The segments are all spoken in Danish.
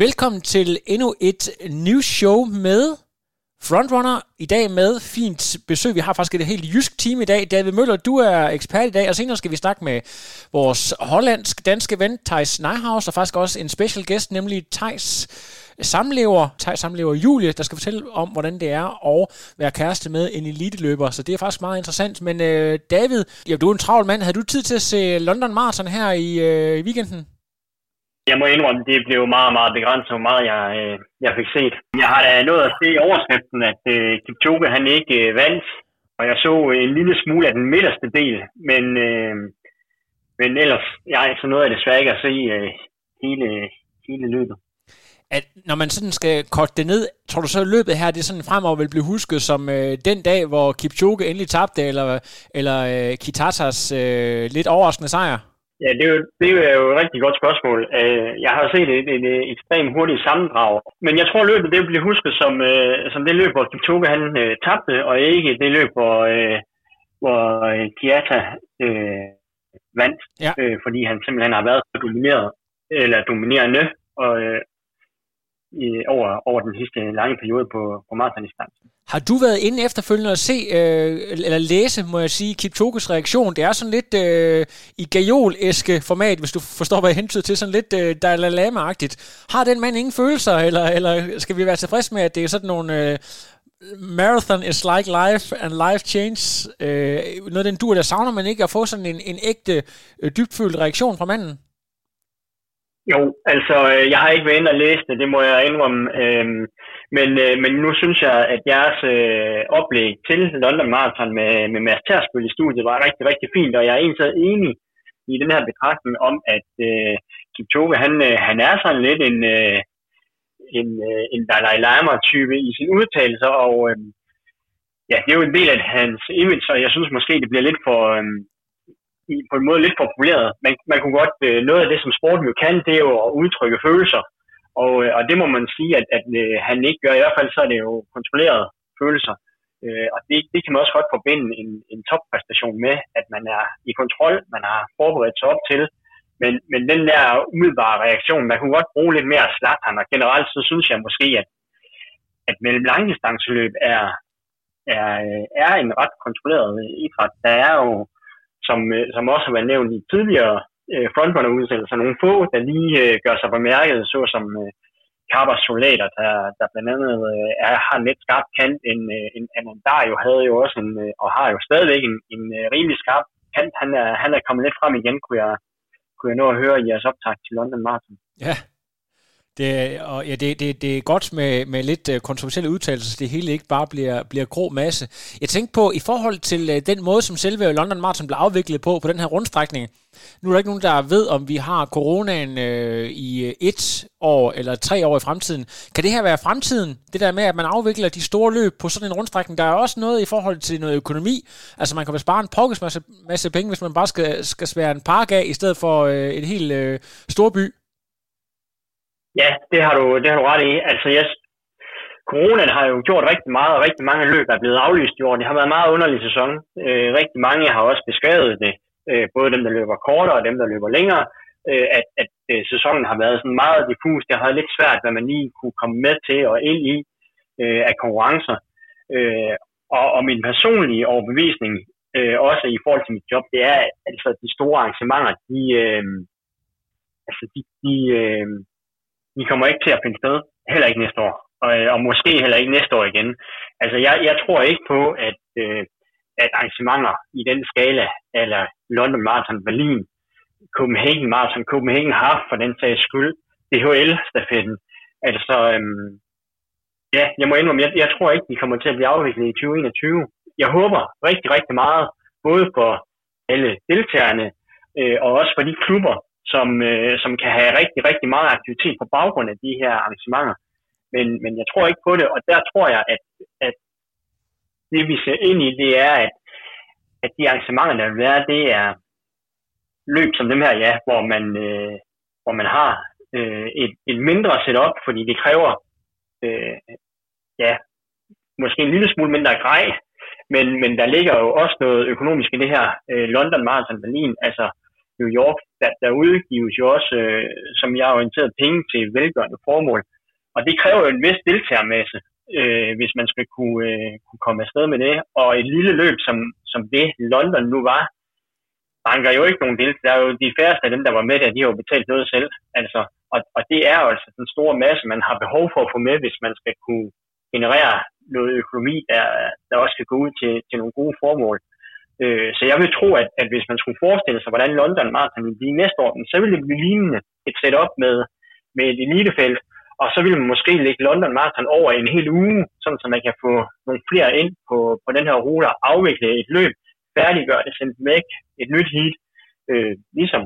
Velkommen til endnu et news show med Frontrunner. I dag med fint besøg. Vi har faktisk et helt jysk team i dag. David Møller, du er ekspert i dag, og senere skal vi snakke med vores hollandsk-danske ven, Thijs Neihaus, og faktisk også en special guest, nemlig Thijs samlever, Thijs samlever Julie, der skal fortælle om, hvordan det er at være kæreste med en eliteløber. Så det er faktisk meget interessant. Men øh, David, ja, du er en travl mand. Havde du tid til at se London Marathon her i, øh, i weekenden? Jeg må indrømme, det blev meget, meget begrænset, hvor meget jeg, øh, jeg fik set. Jeg har da nået at se i overskriften, at øh, Kipchoge han ikke øh, vandt, og jeg så en lille smule af den midterste del, men, øh, men ellers, jeg så noget af det desværre ikke at se øh, hele, hele løbet. At når man sådan skal korte det ned, tror du så, at løbet her det sådan fremover vil blive husket som øh, den dag, hvor Kipchoge endelig tabte, eller, eller øh, Kitatas øh, lidt overraskende sejr? Ja, det er, jo, det er jo et rigtig godt spørgsmål. Øh, jeg har set et, et, et ekstremt hurtigt sammendrag. Men jeg tror, løbet det bliver husket som, øh, som det løb, hvor Kipchoge han øh, tabte, og ikke det løb, hvor, hvor Kiata øh, vandt. Ja. Øh, fordi han simpelthen har været domineret, eller dominerende, og, i, over, over den sidste lange periode på, på maratondistancen. Har du været inde efterfølgende og se, øh, eller læse, må jeg sige, Kipchoges reaktion? Det er sådan lidt øh, i gajol-æske format, hvis du forstår, hvad jeg hentyder til, sådan lidt øh, Dalai Lama-agtigt. Har den mand ingen følelser, eller, eller skal vi være tilfredse med, at det er sådan nogle... Øh, marathon is like life, and life change. Øh, noget den dur, der savner man ikke at få sådan en, en ægte, øh, dybfølt reaktion fra manden? Jo, altså, øh, jeg har ikke været inde og læse det, det må jeg indrømme. Øhm, men, øh, men nu synes jeg, at jeres øh, oplæg til London Marathon med, med Mads Tersbøl i studiet var rigtig, rigtig fint, og jeg er egentlig enig i den her betragtning om, at øh, Kipchoge, han, øh, han er sådan lidt en, øh, en, øh, en Dalai Lama-type i sin udtalelser, og øh, ja, det er jo en del af hans image, og jeg synes måske, det bliver lidt for... Øh, på en måde lidt for populeret. Man, man kunne godt, øh, noget af det, som sporten jo kan, det er jo at udtrykke følelser. Og, øh, og det må man sige, at, at øh, han ikke gør. I hvert fald så er det jo kontrollerede følelser. Øh, og det, det kan man også godt forbinde en, en toppræstation med, at man er i kontrol, man har forberedt sig op til. Men, men den der umiddelbare reaktion, man kunne godt bruge lidt mere slat Og generelt så synes jeg måske, at, at mellem langdistanceløb er, er, øh, er en ret kontrolleret idræt. Der er jo som, øh, som også har været nævnt i tidligere øh, frontrunner-udsendelser, nogle få, der lige øh, gør sig bemærket, såsom øh, Carvers soldater, der, der blandt andet øh, er, har en lidt skarp kant. En, øh, en Anandario havde jo også en, øh, og har jo stadigvæk en, en øh, rimelig skarp kant. Han er, han er kommet lidt frem igen, kunne jeg, kunne jeg nå at høre i jeres optag til London Marathon. Ja, det, og ja, det, det, det er godt med, med lidt øh, kontroversielle udtalelser, så det hele ikke bare bliver, bliver grå masse. Jeg tænkte på, i forhold til øh, den måde, som selve London Marathon blev afviklet på, på den her rundstrækning, nu er der ikke nogen, der ved, om vi har coronaen øh, i øh, et år eller tre år i fremtiden. Kan det her være fremtiden? Det der med, at man afvikler de store løb på sådan en rundstrækning. Der er også noget i forhold til noget økonomi. Altså man kan spare en pokkes masse, masse penge, hvis man bare skal, skal svære en park af, i stedet for øh, et helt øh, storby. by. Ja, det har du, det har du ret i. Altså, jeg, coronaen har jo gjort rigtig meget, og rigtig mange løb er blevet aflyst i år. Det har været en meget underlig sæson. Øh, rigtig mange har også beskrevet det, øh, både dem, der løber kortere og dem, der løber længere, øh, at, at øh, sæsonen har været sådan meget diffus. Det har været lidt svært, hvad man lige kunne komme med til og ind i øh, af konkurrencer. Øh, og, og min personlige overbevisning, øh, også i forhold til mit job, det er, at altså, de store arrangementer, de, øh, altså, de, de, øh, de kommer ikke til at finde sted, heller ikke næste år, og, øh, og måske heller ikke næste år igen. Altså, jeg, jeg tror ikke på, at, øh, at arrangementer i den skala, eller London Marathon, Berlin, Copenhagen Marathon, Copenhagen Half for den sags skyld, DHL-stafetten, altså, øhm, ja, jeg må indrømme, jeg, jeg tror ikke, de kommer til at blive afviklet i 2021. Jeg håber rigtig, rigtig meget, både for alle deltagerne, øh, og også for de klubber, som, øh, som kan have rigtig, rigtig meget aktivitet på baggrund af de her arrangementer. Men, men jeg tror ikke på det, og der tror jeg, at, at det vi ser ind i, det er, at, at de arrangementer, der vil være, det er løb som dem her, ja, hvor man, øh, hvor man har øh, et, et mindre setup, fordi det kræver øh, ja, måske en lille smule mindre grej, men, men der ligger jo også noget økonomisk i det her øh, London Marathon Berlin, altså New York, der, der udgives jo også, øh, som jeg har orienteret, penge til velgørende formål. Og det kræver jo en vis deltagermasse, øh, hvis man skal kunne, øh, kunne komme afsted med det. Og et lille løb, som, som det London nu var, banker jo ikke nogen del. Der er jo de færreste af dem, der var med der, de har jo betalt noget selv. Altså, og, og det er jo altså den store masse, man har behov for at få med, hvis man skal kunne generere noget økonomi, der, der også skal gå ud til, til nogle gode formål. Øh, så jeg vil tro, at, at hvis man skulle forestille sig, hvordan London Marathon ville blive næste år, så ville det blive lignende et setup med, med et elitefelt, og så ville man måske lægge London Marathon over en hel uge, sådan så man kan få nogle flere ind på, på den her rute og afvikle et løb, færdiggøre det, sende væk, et nyt heat, øh, ligesom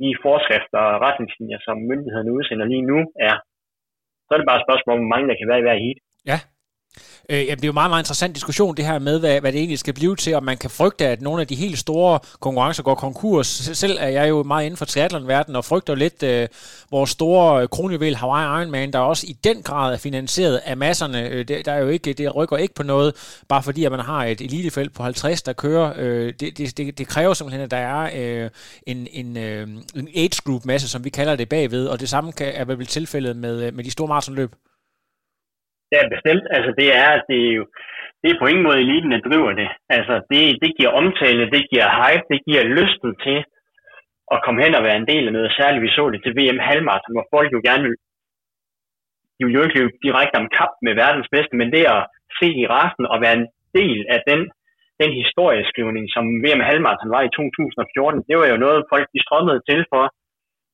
de forskrifter og retningslinjer, som myndighederne udsender lige nu er. Så er det bare et spørgsmål om, hvor mange der kan være i hver heat. Ja, Øh, jamen, det er jo en meget, meget interessant diskussion, det her med, hvad, hvad det egentlig skal blive til, om man kan frygte, at nogle af de helt store konkurrencer går konkurs. Selv er jeg jo meget inden for triathlon-verdenen og frygter lidt øh, vores store øh, kronjuvel Hawaii Ironman, der også i den grad er finansieret af masserne. Øh, det, der er jo ikke, det rykker ikke på noget, bare fordi at man har et elitefelt på 50, der kører. Øh, det, det, det, det kræver simpelthen, at der er øh, en, en, øh, en age group masse, som vi kalder det bagved, og det samme kan, er vel tilfældet med, øh, med de store maratonløb. Ja, bestemt. Altså, det er, det er jo, det er på ingen måde eliten, der driver det. Altså, det, det giver omtale, det giver hype, det giver lysten til at komme hen og være en del af noget særligt. Vi så det til VM Halmart, hvor folk jo gerne vil, de vil jo ikke løbe direkte om kamp med verdens bedste, men det at se i resten og være en del af den, den historieskrivning, som VM Halmarathon var i 2014, det var jo noget, folk de strømmede til for.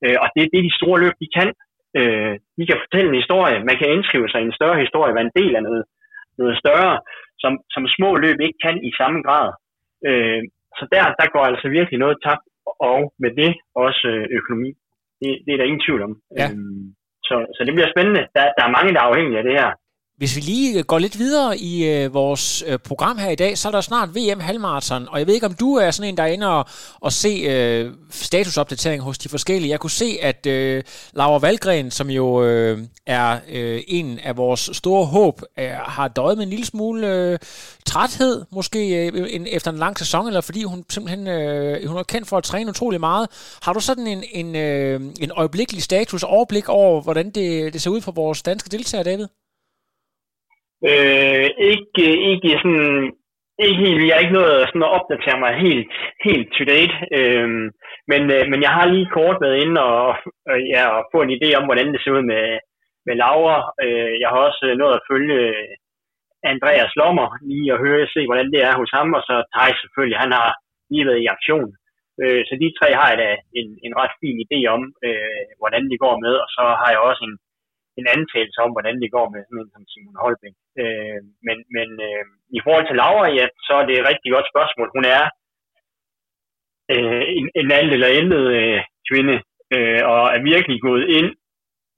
Øh, og det er det, de store løb, de kan. Øh, de kan fortælle en historie. Man kan indskrive sig i en større historie, være en del af noget, noget større, som, som små løb ikke kan i samme grad. Øh, så der, der går altså virkelig noget tabt, og med det også øh, økonomi. Det, det er der ingen tvivl om. Ja. Øh, så, så det bliver spændende. Der, der er mange, der er afhængige af det her. Hvis vi lige øh, går lidt videre i øh, vores øh, program her i dag, så er der snart VM halvmarathon, og jeg ved ikke, om du er sådan en, der ender og, og se øh, statusopdatering hos de forskellige. Jeg kunne se, at øh, Laura Valgren, som jo øh, er øh, en af vores store håb, øh, har døjet med en lille smule øh, træthed, måske øh, en, efter en lang sæson, eller fordi hun simpelthen øh, hun er kendt for at træne utrolig meget. Har du sådan en, en, øh, en øjeblikkelig status, overblik over, hvordan det, det ser ud for vores danske deltagere, David? Øh, ikke, ikke sådan, ikke helt, jeg har ikke noget sådan at opdatere mig helt, helt to date, øh, men, øh, men jeg har lige kort været inde og, og, ja, og få en idé om, hvordan det ser ud med, med Laura. Øh, jeg har også øh, nået at følge øh, Andreas Lommer lige og høre og se, hvordan det er hos ham, og så Thaj selvfølgelig, han har lige været i aktion. Øh, så de tre har jeg da en, en ret fin idé om, øh, hvordan det går med, og så har jeg også en, en antagelse om, hvordan det går med sådan en som Simon Holbæk. Øh, men men øh, i forhold til Laura, ja, så er det et rigtig godt spørgsmål. Hun er øh, en, en alt eller intet øh, kvinde, øh, og er virkelig gået ind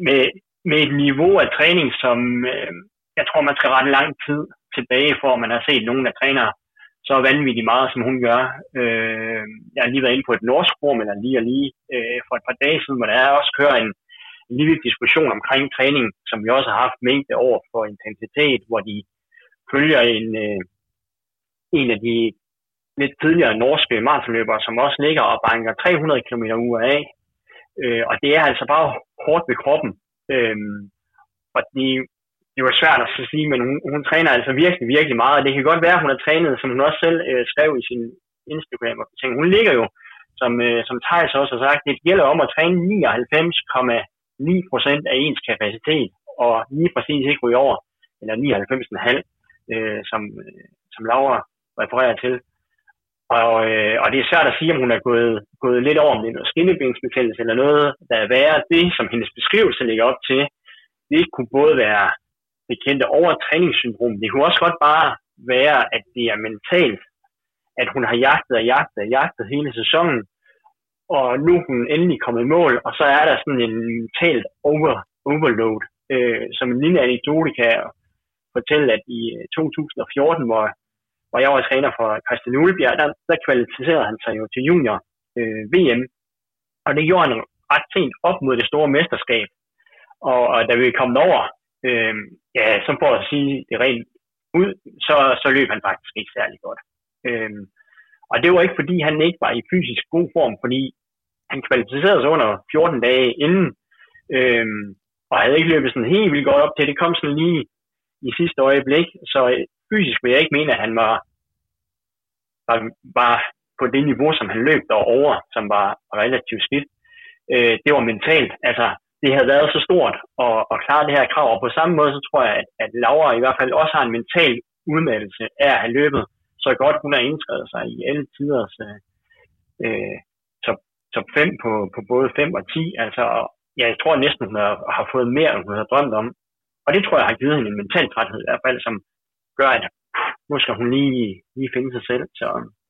med, med et niveau af træning, som øh, jeg tror, man skal ret lang tid tilbage, for at man har set nogen, der træner så vanvittigt meget, som hun gør. Øh, jeg har lige været inde på et norsk forum, eller lige og lige øh, for et par dage siden, hvor der også kører en, en lille diskussion omkring træning, som vi også har haft mængde over for intensitet, hvor de følger en, øh, en af de lidt tidligere norske maratonløbere, som også ligger og banker 300 km uger af. Øh, og det er altså bare hårdt ved kroppen. Øh, og det, det var svært at sige, men hun, hun træner altså virkelig, virkelig meget. Det kan godt være, at hun har trænet, som hun også selv øh, skrev i sin Instagram. Og ting. Hun ligger jo, som, øh, som Thijs også har sagt, det gælder om at træne 99,9% af ens kapacitet, og lige præcis ikke ryge over, eller 99,5, øh, som, øh, som Laura refererer til. Og, øh, og det er svært at sige, om hun er gået, gået lidt over med noget skinnebensbetændelse eller noget, der er værre. Det, som hendes beskrivelse ligger op til, det kunne både være det kendte overtræningssyndrom. Det kunne også godt bare være, at det er mentalt, at hun har jagtet og jagtet og jagtet hele sæsonen, og nu er hun endelig kommet i mål, og så er der sådan en mentalt over, overload. Øh, som en lille anekdote kan jeg fortælle, at i øh, 2014, hvor, hvor jeg var træner for Christian Ulebjerg, der, der kvalificerede han sig jo til junior øh, VM, og det gjorde han ret sent op mod det store mesterskab. Og, og da vi kom over, øh, ja, så for at sige det rent ud, så, så løb han faktisk ikke særlig godt. Øh, og det var ikke fordi, han ikke var i fysisk god form, fordi han kvalificerede sig under 14 dage inden, øhm, og havde ikke løbet sådan helt vildt godt op til. Det kom sådan lige i sidste øjeblik, så fysisk vil jeg ikke mene, at han var, var, var på det niveau, som han løb derover, som var relativt skidt. Øh, det var mentalt. Altså, det havde været så stort at, at klare det her krav, og på samme måde, så tror jeg, at, at Laura i hvert fald også har en mental udmattelse af at have løbet så godt hun har indskrevet sig i alle tiders øh, øh top, top 5 på, på både 5 og 10. Altså, ja, jeg tror næsten, hun har, har fået mere, end hun har drømt om. Og det tror jeg har givet hende en mental træthed i hvert fald, som gør, at nu skal hun lige, lige finde sig selv. Så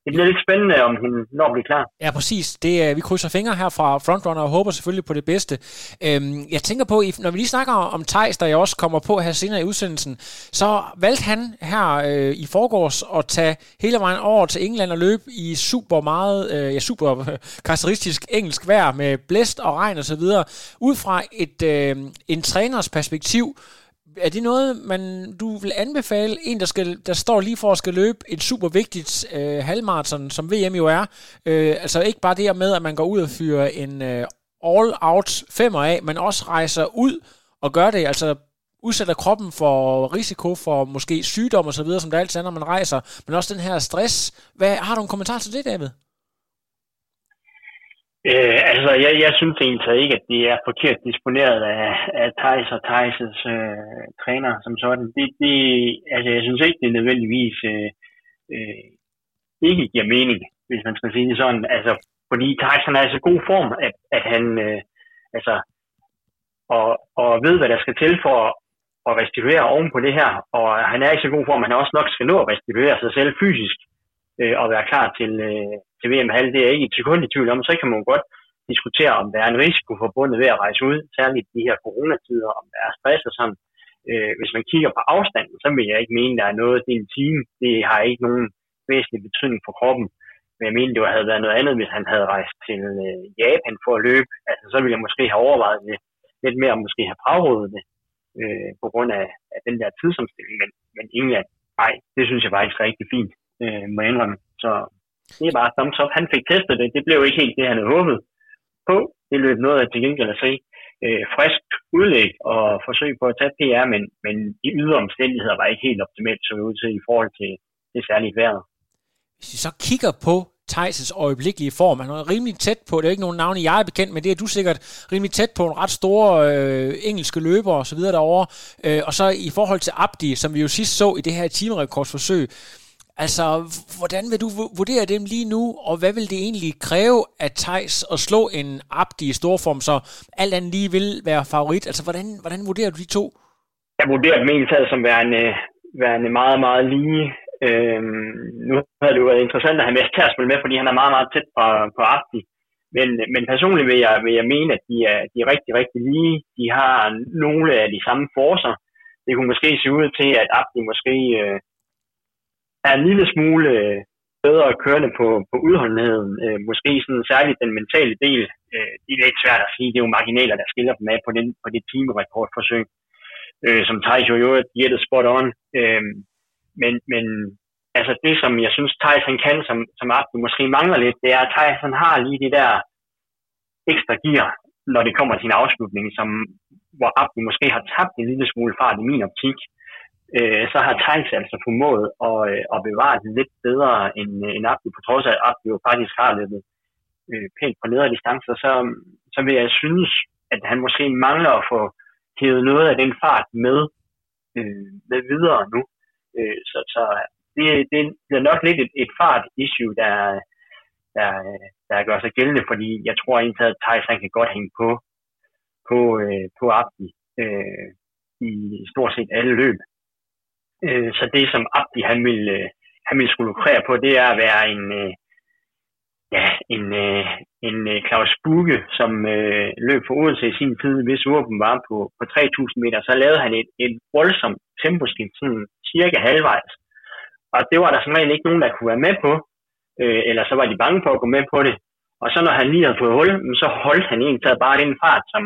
det bliver lidt spændende, om hun når at blive klar. Ja, præcis. Det, øh, vi krydser fingre her fra Frontrunner og håber selvfølgelig på det bedste. Øhm, jeg tænker på, når vi lige snakker om Tejs, der jeg også kommer på her senere i udsendelsen, så valgte han her øh, i forgårs at tage hele vejen over til England og løbe i super meget, øh, ja super karakteristisk engelsk vejr med blæst og regn osv. Ud fra et, øh, en træners perspektiv, er det noget, man, du vil anbefale en, der, skal, der står lige for at skal løbe et super vigtigt øh, halvmarathon, som VM jo er? Øh, altså ikke bare det her med, at man går ud og fyrer en øh, all-out femmer af, men også rejser ud og gør det, altså udsætter kroppen for risiko for måske sygdom og så videre, som der altid er, når man rejser, men også den her stress. Hvad, har du en kommentar til det, David? Øh, altså, jeg, jeg synes egentlig ikke, at det er forkert disponeret af, af Thijs og Thijs' øh, træner som sådan. Det, det, altså, jeg synes ikke, det nødvendigvis øh, øh, ikke giver mening, hvis man skal sige det sådan. Altså, fordi Thijs han er i så god form, at, at han øh, altså, og, og ved, hvad der skal til for at restituere oven på det her. Og han er i så god form, at han også nok skal nå at restituere sig selv fysisk øh, og være klar til, øh, til VM-halv, det er ikke et sekund i tvivl om, så kan man godt diskutere, om der er en risiko forbundet ved at rejse ud, særligt de her coronatider, om der er stress og sådan. Øh, hvis man kigger på afstanden, så vil jeg ikke mene, der er noget, det er en time, det har ikke nogen væsentlig betydning for kroppen. Men jeg mener, det havde været noget andet, hvis han havde rejst til øh, Japan for at løbe. Altså, så ville jeg måske have overvejet det lidt mere, og måske have frarådet det øh, på grund af, af den der tidsomstilling. Men, men egentlig, nej, det synes jeg faktisk er rigtig fint, øh, må jeg indrømme. Så det er bare thumbs up. Han fik testet det. Det blev ikke helt det, han havde håbet på. Det løb noget af til gengæld at se. Øh, frisk udlæg og forsøg på at tage PR, men, men de ydre omstændigheder var ikke helt optimalt så ud til i forhold til det særlige vejret. Hvis vi så kigger på Thijs' øjeblikkelige form. Han er rimelig tæt på, det er ikke nogen navne, jeg er bekendt med, det er du sikkert rimelig tæt på en ret store øh, engelske løber og så videre derovre. Øh, og så i forhold til Abdi, som vi jo sidst så i det her timerekordsforsøg, Altså, hvordan vil du vurdere dem lige nu, og hvad vil det egentlig kræve at Thijs at slå en Abdi i storform, så alt andet lige vil være favorit? Altså, hvordan, hvordan vurderer du de to? Jeg vurderer dem egentlig som værende, værende meget, meget lige. Øhm, nu har det jo været interessant at have Mads Tersmøl med, fordi han er meget, meget tæt på, på Abdi. Men, men personligt vil jeg, vil jeg mene, at de er, de er rigtig, rigtig lige. De har nogle af de samme forser. Det kunne måske se ud til, at Abdi måske øh, er en lille smule øh, bedre kørende på, på udholdenheden. Øh, måske sådan særligt den mentale del. Øh, det er lidt svært at sige. Det er jo marginaler, der skiller dem af på, den, på det timerekordforsøg, øh, som Thijs jo jo gættede spot on. Øh, men, men altså det, som jeg synes, Thijs han kan, som, som Abdi måske mangler lidt, det er, at Thijs han har lige de der ekstra gear, når det kommer til en afslutning, som, hvor Abdi måske har tabt en lille smule fart i min optik øh, så har Thijs altså formået at, øh, at bevare det lidt bedre end, øh, end Abdi, på trods af at Abdi jo faktisk har løbet øh, pænt på nedre distancer, så, så vil jeg synes, at han måske mangler at få hævet noget af den fart med, øh, med videre nu. Øh, så så det, det bliver nok lidt et, et fart-issue, der, der, der gør sig gældende, fordi jeg tror egentlig, at Thijs han kan godt hænge på, på, øh, på Abdi øh, i stort set alle løb. Øh, så det, som Abdi han vil, øh, han vil skulle lukrere på, det er at være en, øh, ja, en, øh, en øh, Claus Buge, som øh, løb for Odense i sin tid, hvis våben var på, på 3.000 meter, så lavede han et, et voldsomt temposkift, sådan cirka halvvejs. Og det var der som regel ikke nogen, der kunne være med på, øh, eller så var de bange for at gå med på det. Og så når han lige havde fået hul, så holdt han egentlig bare den fart, som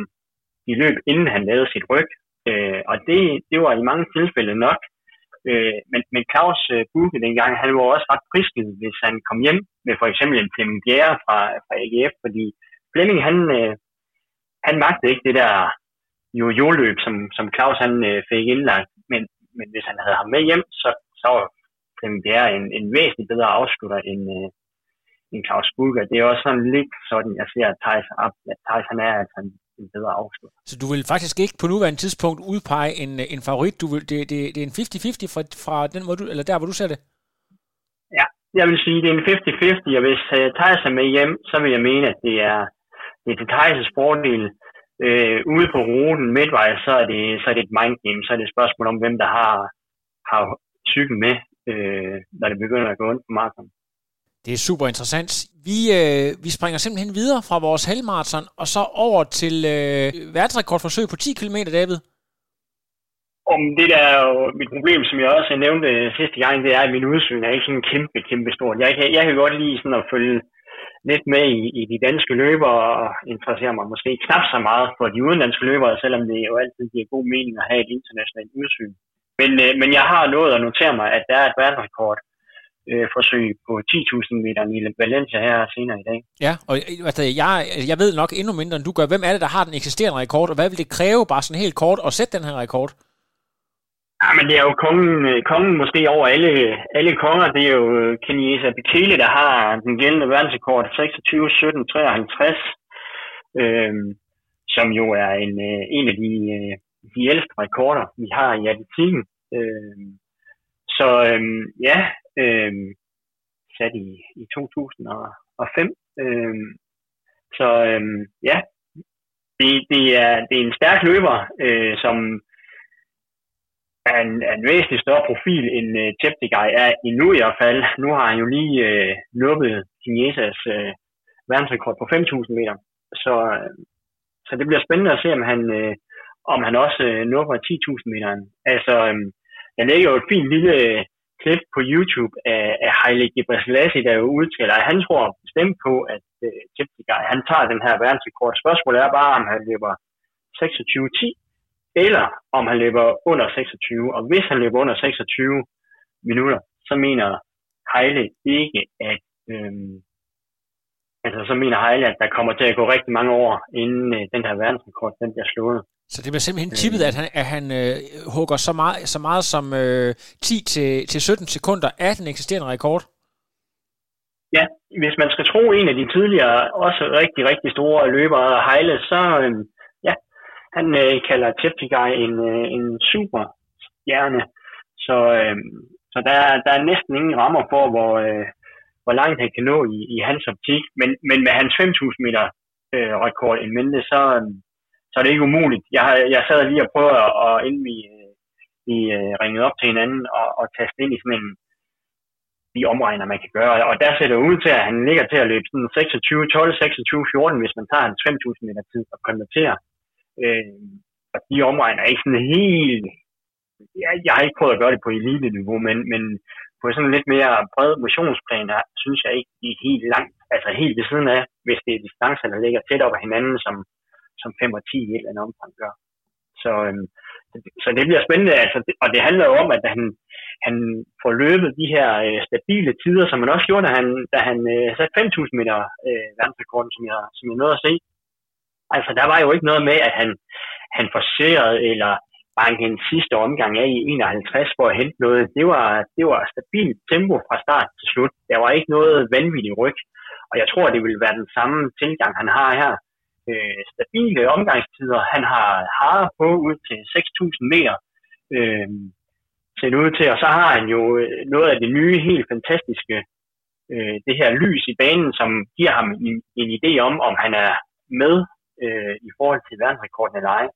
de løb, inden han lavede sit ryg. Øh, og det, det var i mange tilfælde nok Øh, men, men Claus øh, Buke dengang, han var også ret prisket, hvis han kom hjem med for eksempel en Flemming Bjerre fra, fra AGF, fordi Flemming, han, øh, han magtede ikke det der jo-jo-løb, som, som Claus han øh, fik indlagt. Men, men hvis han havde ham med hjem, så, så var Flemming Bjerre en, en væsentlig bedre afslutter end, øh, end Claus Bulger. Det er også sådan lidt sådan, jeg ser, at Thijs, at Thijs han er altså en, en bedre afslutter. Så du vil faktisk ikke på nuværende tidspunkt udpege en, en favorit? Du vil, det, det, det er en 50-50 fra, fra den måde, du, eller der, hvor du ser det? Ja, jeg vil sige, det er en 50-50, og hvis uh, Thijs er med hjem, så vil jeg mene, at det er, det er til Thijs' fordel. Uh, ude på ruten midtvejs, så er, det, så er det et mindgame, så er det et spørgsmål om, hvem der har, har cyklen med, uh, når det begynder at gå ondt på maraton. Det er super interessant. Vi, øh, vi springer simpelthen videre fra vores halvmarathon, og så over til øh, verdensrekordforsøg på 10 km, David. Om det der er jo mit problem, som jeg også nævnte sidste gang, det er, at min udsyn er ikke sådan kæmpe, kæmpe stort. Jeg kan, jeg kan godt lide sådan at følge lidt med i, i de danske løbere og interessere mig måske knap så meget for de udenlandske løbere, selvom det jo altid giver god mening at have et internationalt udsyn. Men, øh, men jeg har nået at notere mig, at der er et verdensrekord øh, forsøg på 10.000 meter i Valencia her senere i dag. Ja, og altså, jeg, jeg ved nok endnu mindre end du gør. Hvem er det, der har den eksisterende rekord, og hvad vil det kræve bare sådan helt kort at sætte den her rekord? Ja, men det er jo kongen, kongen måske over alle, alle konger. Det er jo øh, Kenyesa Bekele, der har den gældende verdensrekord 26, 17, 53, øh, som jo er en, øh, en af de, øh, de ældste rekorder, vi har i atletikken. Øh, så øh, ja, øh, sat i, i 2005. Øh, så øh, ja, det, det, er, det er en stærk løber, øh, som er en, er en væsentlig større profil end øh, Cheptegei er endnu i hvert fald. Nu har han jo lige øh, nubbet Kinesas øh, verdensrekord på 5.000 meter. Så, øh, så det bliver spændende at se, om han, øh, om han også øh, nubber 10.000 meter. Altså, øh, jeg lægger jo et fint lille klip på YouTube af, af Haile Gebrselassie, der jo udtaler, at han tror bestemt på, at øh, han tager den her verdensrekord. Spørgsmålet er bare, om han løber 26-10, eller om han løber under 26. Og hvis han løber under 26 minutter, så mener Heile ikke, at øhm, altså så mener Heile, at der kommer til at gå rigtig mange år, inden øh, den her verdensrekord den bliver slået. Så det bliver simpelthen tippet, at han, at han øh, hugger så meget, så meget som øh, 10-17 sekunder af den eksisterende rekord? Ja, hvis man skal tro en af de tidligere, også rigtig, rigtig store løbere, Heile, så øh, ja, han øh, kalder Cheptegei en, øh, en super stjerne. Så, øh, så der, der er næsten ingen rammer for, hvor, øh, hvor langt han kan nå i, i hans optik. Men, men med hans 5.000 meter øh, rekord i mente, så, øh, så er det ikke umuligt. Jeg, jeg sad lige og prøvede, at, inden vi, vi øh, ringede op til hinanden, og, og taste ind i sådan en, de omregner, man kan gøre. Og der ser det ud til, at han ligger til at løbe sådan 26, 12, 26, 14, hvis man tager en 5.000 meter tid og konverterer. Øh, og de omregner ikke sådan helt... Jeg, jeg har ikke prøvet at gøre det på elite-niveau, men, men på sådan lidt mere bred motionsplan, der synes jeg ikke, de er helt langt, altså helt ved siden af, hvis det er distancer, der ligger tæt op ad hinanden, som, som 5 og 10 i et eller andet omfang gør. Så, øhm, så det bliver spændende, altså, og det handler jo om, at han, han får løbet de her øh, stabile tider, som han også gjorde, da han, da han øh, satte 5.000 meter øh, verdensrekorden, som jeg, som jeg nåede at se. Altså, der var jo ikke noget med, at han, han forserede eller bankede en sidste omgang af i 51 for at hente noget. Det var, det var stabilt tempo fra start til slut. Der var ikke noget vanvittigt ryg. Og jeg tror, det vil være den samme tilgang, han har her øh, stabile omgangstider. Han har harer på ud til 6.000 meter øh, ser ud til, og så har han jo øh, noget af det nye, helt fantastiske, øh, det her lys i banen, som giver ham en, en idé om, om han er med øh, i forhold til verdensrekorden eller ej.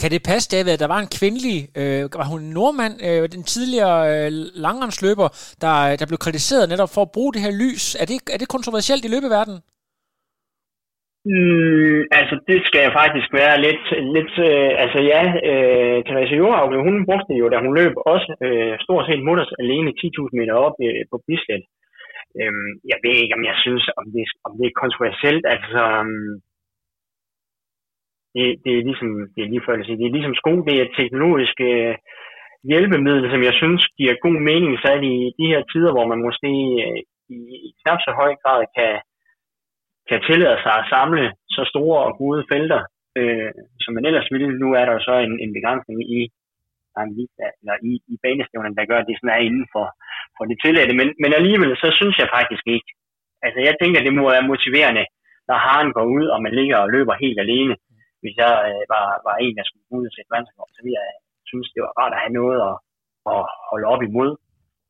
Kan det passe, David, at der var en kvindelig, øh, var hun en nordmand, øh, den tidligere øh, langrendsløber, der, der blev kritiseret netop for at bruge det her lys? Er det, er det kontroversielt i løbeverdenen? Mm, altså, det skal jeg faktisk være lidt, lidt øh, altså ja, øh, Therese Jorhavne, hun brugte det jo, da hun løb også øh, stort set mutters alene 10.000 meter op øh, på Bislett. Øhm, jeg ved ikke, om jeg synes, om det, om det er kontroversielt, altså, um, det, det er ligesom, det er lige for at sige, det er ligesom sko, det er et teknologisk øh, hjælpemiddel, som jeg synes giver god mening, særligt i de her tider, hvor man måske øh, i, i knap så høj grad kan, kan tillade sig at samle så store og gode felter, øh, som man ellers ville. Nu er der jo så en, en begrænsning i eller i, i banestævnen, der gør, at det sådan er inden for, for det tilladte. Men, men alligevel, så synes jeg faktisk ikke. Altså, jeg tænker, det må være motiverende, når haren går ud, og man ligger og løber helt alene. Hvis jeg øh, var, var en, der skulle ud og sætte vandrekord, så ville jeg øh, synes, det var rart at have noget at, at holde op imod.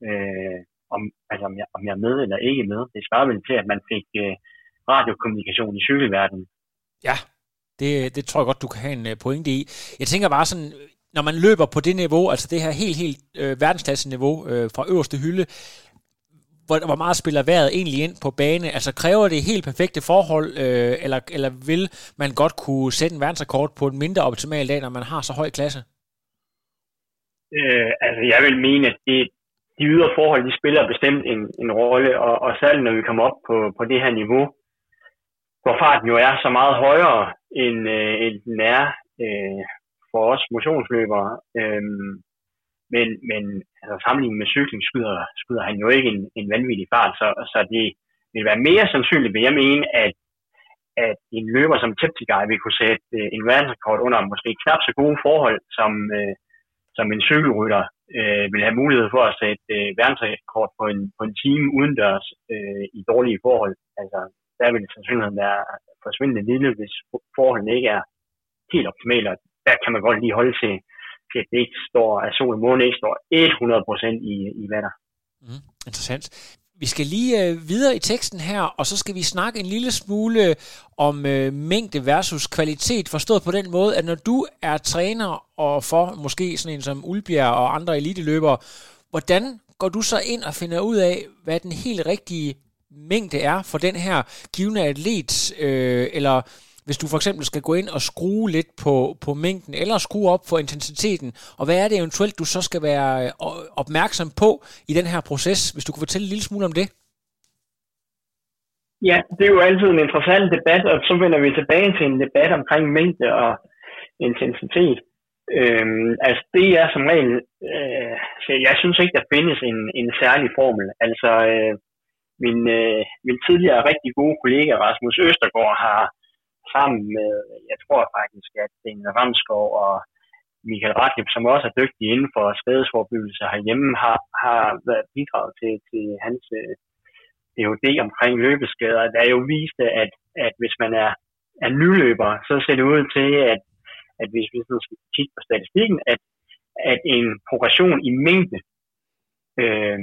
Øh, om, altså, om, jeg, om jeg er med eller ikke med. Det svarer vel til, at man fik øh, radiokommunikation i cykelverdenen. Ja, det, det tror jeg godt, du kan have en øh, pointe i. Jeg tænker bare sådan, når man løber på det niveau, altså det her helt, helt øh, verdensklasse-niveau øh, fra øverste hylde, hvor, hvor meget spiller vejret egentlig ind på bane? Altså kræver det helt perfekte forhold, øh, eller, eller vil man godt kunne sætte en verdensrekord på en mindre optimal dag, når man har så høj klasse? Øh, altså jeg vil mene, at det, de ydre forhold, de spiller bestemt en, en rolle, og, og særligt når vi kommer op på, på det her niveau, hvor farten jo er så meget højere, end, øh, end den er øh, for os motionsløbere. Øh, men, men altså, sammenlignet med cykling skyder, skyder han jo ikke en, en vanvittig fart, så, så det vil være mere sandsynligt, vil jeg mene, at, at en løber som Teptigay vil kunne sætte øh, en verdensrekord under måske knap så gode forhold, som, øh, som en cykelrytter øh, vil have mulighed for at sætte øh, verdensrekord på en, på en time udendørs øh, i dårlige forhold. Altså, der vil sandsynligheden være forsvindende lille, hvis forholdene ikke er helt optimale, der kan man godt lige holde til, til at det ikke står, at sol og måne ikke står 100% i, i vatter. Mm, interessant. Vi skal lige øh, videre i teksten her, og så skal vi snakke en lille smule om øh, mængde versus kvalitet, forstået på den måde, at når du er træner og for måske sådan en som Ulbjerg og andre eliteløbere, hvordan går du så ind og finder ud af, hvad den helt rigtige mængde er for den her givende atlet, øh, eller hvis du for eksempel skal gå ind og skrue lidt på, på mængden, eller skrue op for intensiteten, og hvad er det eventuelt, du så skal være øh, opmærksom på i den her proces, hvis du kunne fortælle en lille smule om det? Ja, det er jo altid en interessant debat, og så vender vi tilbage til en debat omkring mængde og intensitet. Øhm, altså det er som regel, øh, jeg synes ikke, der findes en, en særlig formel. Altså øh, min, øh, min tidligere rigtig gode kollega Rasmus Østergaard har, sammen med, jeg tror faktisk, at Daniel Ramskov og Michael Ratlip, som også er dygtig inden for skadesforbyggelse herhjemme, har, har været bidraget til, til hans øh, PhD omkring løbeskader, der jo viste, at, at hvis man er, er nyløber, så ser det ud til, at, at hvis vi skal kigge på statistikken, at, at en progression i mængde øh,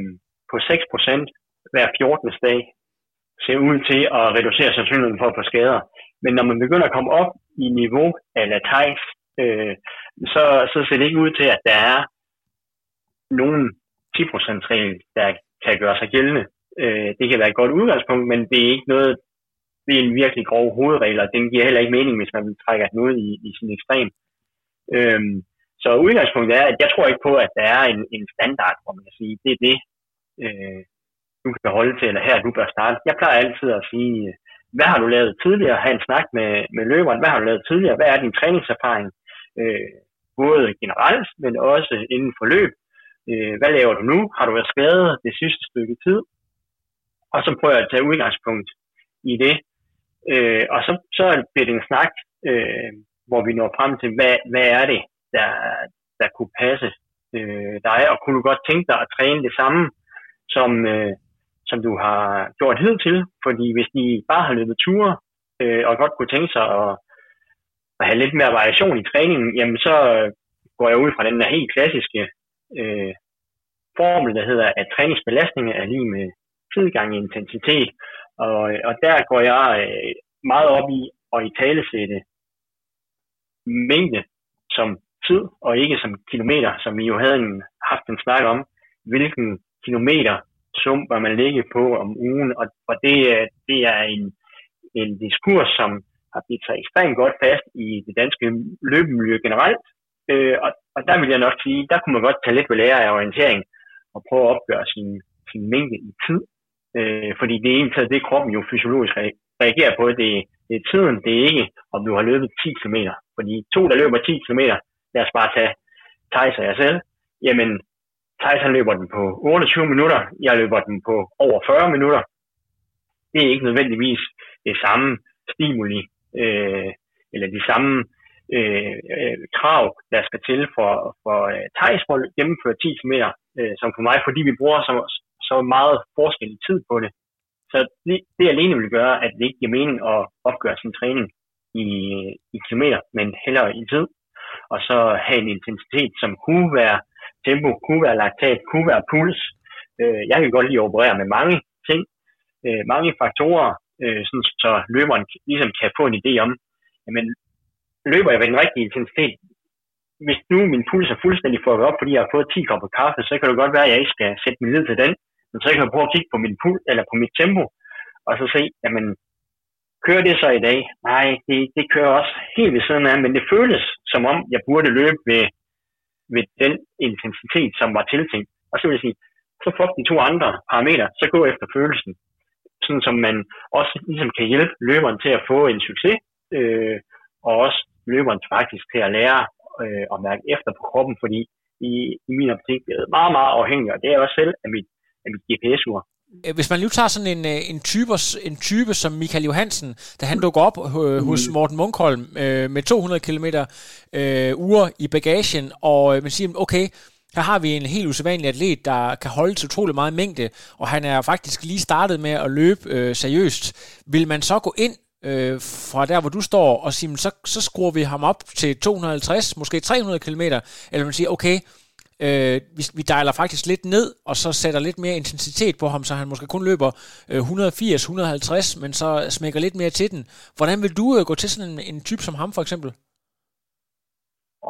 på 6% hver 14. dag ser ud til at reducere sandsynligheden for at få skader. Men når man begynder at komme op i niveau eller latejs, øh, så, så ser det ikke ud til, at der er nogen 10% regel, der kan gøre sig gældende. Øh, det kan være et godt udgangspunkt, men det er ikke noget, det er en virkelig grov hovedregel, og den giver heller ikke mening, hvis man trækker den ud i, i sin ekstrem. Øh, så udgangspunktet er, at jeg tror ikke på, at der er en, en standard, hvor man kan sige, det er det, øh, du kan holde til, eller her du bør starte. Jeg plejer altid at sige, hvad har du lavet tidligere? Ha' en snak med, med løberen. Hvad har du lavet tidligere? Hvad er din træningserfaring? Øh, både generelt, men også inden for løb. Øh, hvad laver du nu? Har du været skadet det sidste stykke tid? Og så prøver jeg at tage udgangspunkt i det. Øh, og så, så bliver det en snak, øh, hvor vi når frem til, hvad, hvad er det, der, der kunne passe øh, dig? Og kunne du godt tænke dig at træne det samme, som, øh, som du har gjort hidtil, fordi hvis de bare har løbet ture, øh, og godt kunne tænke sig at, at have lidt mere variation i træningen, jamen så går jeg ud fra den der helt klassiske øh, formel, der hedder, at træningsbelastning er lige med tidgang i intensitet, og, og der går jeg øh, meget op i at i talesætte mængde som tid, og ikke som kilometer, som I jo havde en, haft en snak om, hvilken kilometer sum bør man ligge på om ugen, og, og det, det er en, en diskurs, som har blivet sig ekstremt godt fast i det danske løbemiljø generelt, øh, og, og der vil jeg nok sige, der kunne man godt tage lidt ved lære af orientering og prøve at opgøre sin, sin mængde i tid, øh, fordi det er egentlig det, kroppen jo fysiologisk reagerer på, det, det er tiden, det er ikke, om du har løbet 10 km, fordi to, der løber 10 km, lad os bare tage Thijs og jeg selv, jamen Thijs han løber den på 28 minutter, jeg løber den på over 40 minutter. det er ikke nødvendigvis det samme stimuli, øh, eller de samme øh, øh, krav, der skal til for, for øh, Thijs for at gennemføre 10 km, øh, som for mig, fordi vi bruger så, så meget forskellig tid på det. Så det, det alene vil gøre, at det ikke giver mening at opgøre sin træning i, i kilometer, men hellere i tid. Og så have en intensitet, som kunne være tempo, kunne være laktat, kunne være puls. Øh, jeg kan godt lide at operere med mange ting, øh, mange faktorer, øh, sådan, så løberen ligesom kan få en idé om, jamen, løber jeg ved den rigtige intensitet? Hvis nu min puls er fuldstændig fucket op, fordi jeg har fået 10 kopper kaffe, så kan det godt være, at jeg ikke skal sætte min lid til den. Men så kan jeg prøve at kigge på min puls, eller på mit tempo, og så se, jamen, kører det så i dag? Nej, det, det kører også helt ved siden af, men det føles som om, jeg burde løbe ved, ved den intensitet, som var tiltænkt. Og så vil jeg sige, så fuck de to andre parametre, så gå efter følelsen. Sådan som man også ligesom kan hjælpe løberen til at få en succes, øh, og også løberen faktisk til at lære øh, at mærke efter på kroppen, fordi i, i min optik er det meget, meget afhængig, og det er også selv af mit, af mit GPS-ur. Øh, hvis man lige tager sådan en, øh, en, type, en type som Michael Johansen, da han dukker op øh, hos mm. Morten Munkholm øh, med 200 km øh, uger i bagagen, og man siger, okay, her har vi en helt usædvanlig atlet, der kan holde til utrolig meget mængde, og han er faktisk lige startet med at løbe øh, seriøst. Vil man så gå ind øh, fra der, hvor du står, og sige, så, så skruer vi ham op til 250, måske 300 km, eller man siger, okay, øh, vi, vi dialer faktisk lidt ned, og så sætter lidt mere intensitet på ham, så han måske kun løber øh, 180-150, men så smækker lidt mere til den. Hvordan vil du øh, gå til sådan en, en type som ham, for eksempel?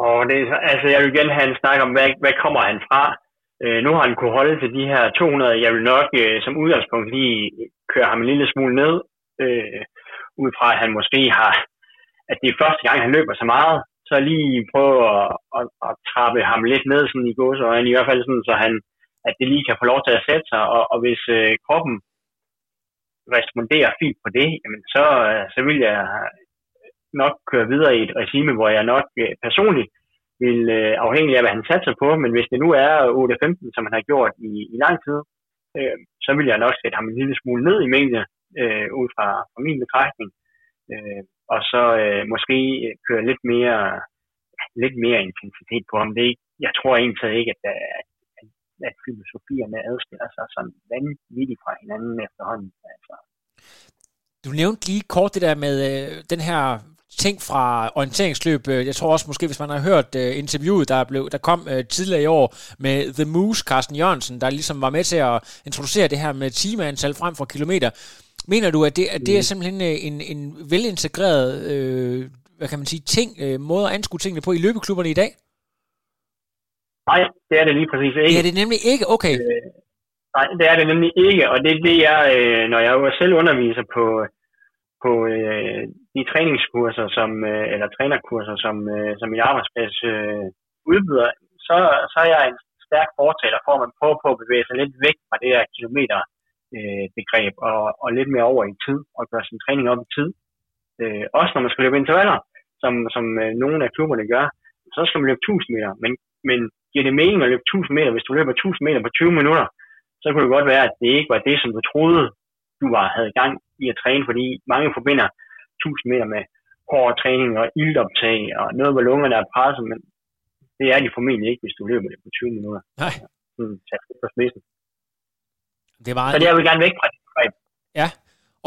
Og det, altså, jeg vil igen have en snak om, hvad, hvad kommer han fra? Øh, nu har han kunne holde til de her 200. Jeg vil nok øh, som udgangspunkt lige køre ham en lille smule ned, øh, ud fra at han måske har, at det er første gang, han løber så meget, så lige prøve at, at, at trappe ham lidt ned sådan i og i hvert fald sådan, så han, at det lige kan få lov til at sætte sig, og, og hvis øh, kroppen responderer fint på det, jamen så, øh, så vil jeg nok køre videre i et regime, hvor jeg nok øh, personligt vil, øh, afhængig af hvad han satser på, men hvis det nu er 8-15, som han har gjort i, i lang tid, øh, så vil jeg nok sætte ham en lille smule ned i mængde, øh, ud fra, fra min betragtning, øh, og så øh, måske øh, køre lidt mere, lidt mere intensitet på ham. Det er, jeg tror egentlig ikke, at, øh, at, at filosofierne adskiller sig sådan vanvittigt fra hinanden efterhånden. Altså. Du nævnte lige kort det der med øh, den her ting fra orienteringsløb. Øh, jeg tror også måske, hvis man har hørt uh, interviewet, der, blev, der kom uh, tidligere i år med The Moose, Carsten Jørgensen, der ligesom var med til at introducere det her med timeantal frem for kilometer. Mener du, at det, at det er mm. simpelthen en, en velintegreret øh, hvad kan man sige, ting, øh, måde at anskue tingene på i løbeklubberne i dag? Nej, det er det lige præcis ikke. Det er det nemlig ikke? Okay. Øh, nej, det er det nemlig ikke, og det er det, jeg, øh, når jeg selv underviser på, på øh, de træningskurser, som, øh, eller trænerkurser, som, øh, som min arbejdsplads øh, udbyder, så, så er jeg en stærk fortaler for, at man prøver på at bevæge sig lidt væk fra det her kilometer øh, begreb og, og lidt mere over i tid og gøre sin træning op i tid. Øh, også når man skal løbe intervaller, som, som øh, nogle af klubberne gør, så skal man løbe 1000 meter. Men, men giver det mening at løbe 1000 meter, hvis du løber 1000 meter på 20 minutter, så kunne det godt være, at det ikke var det, som du troede, du var, havde gang i at træne, fordi mange forbinder 1000 meter med hård træning og ildoptag og noget, hvor lungerne er presset, men det er de formentlig ikke, hvis du løber det på 20 minutter. Nej. Sådan, på spidsen. Det var... Så det er jo gerne væk fra det. Ja,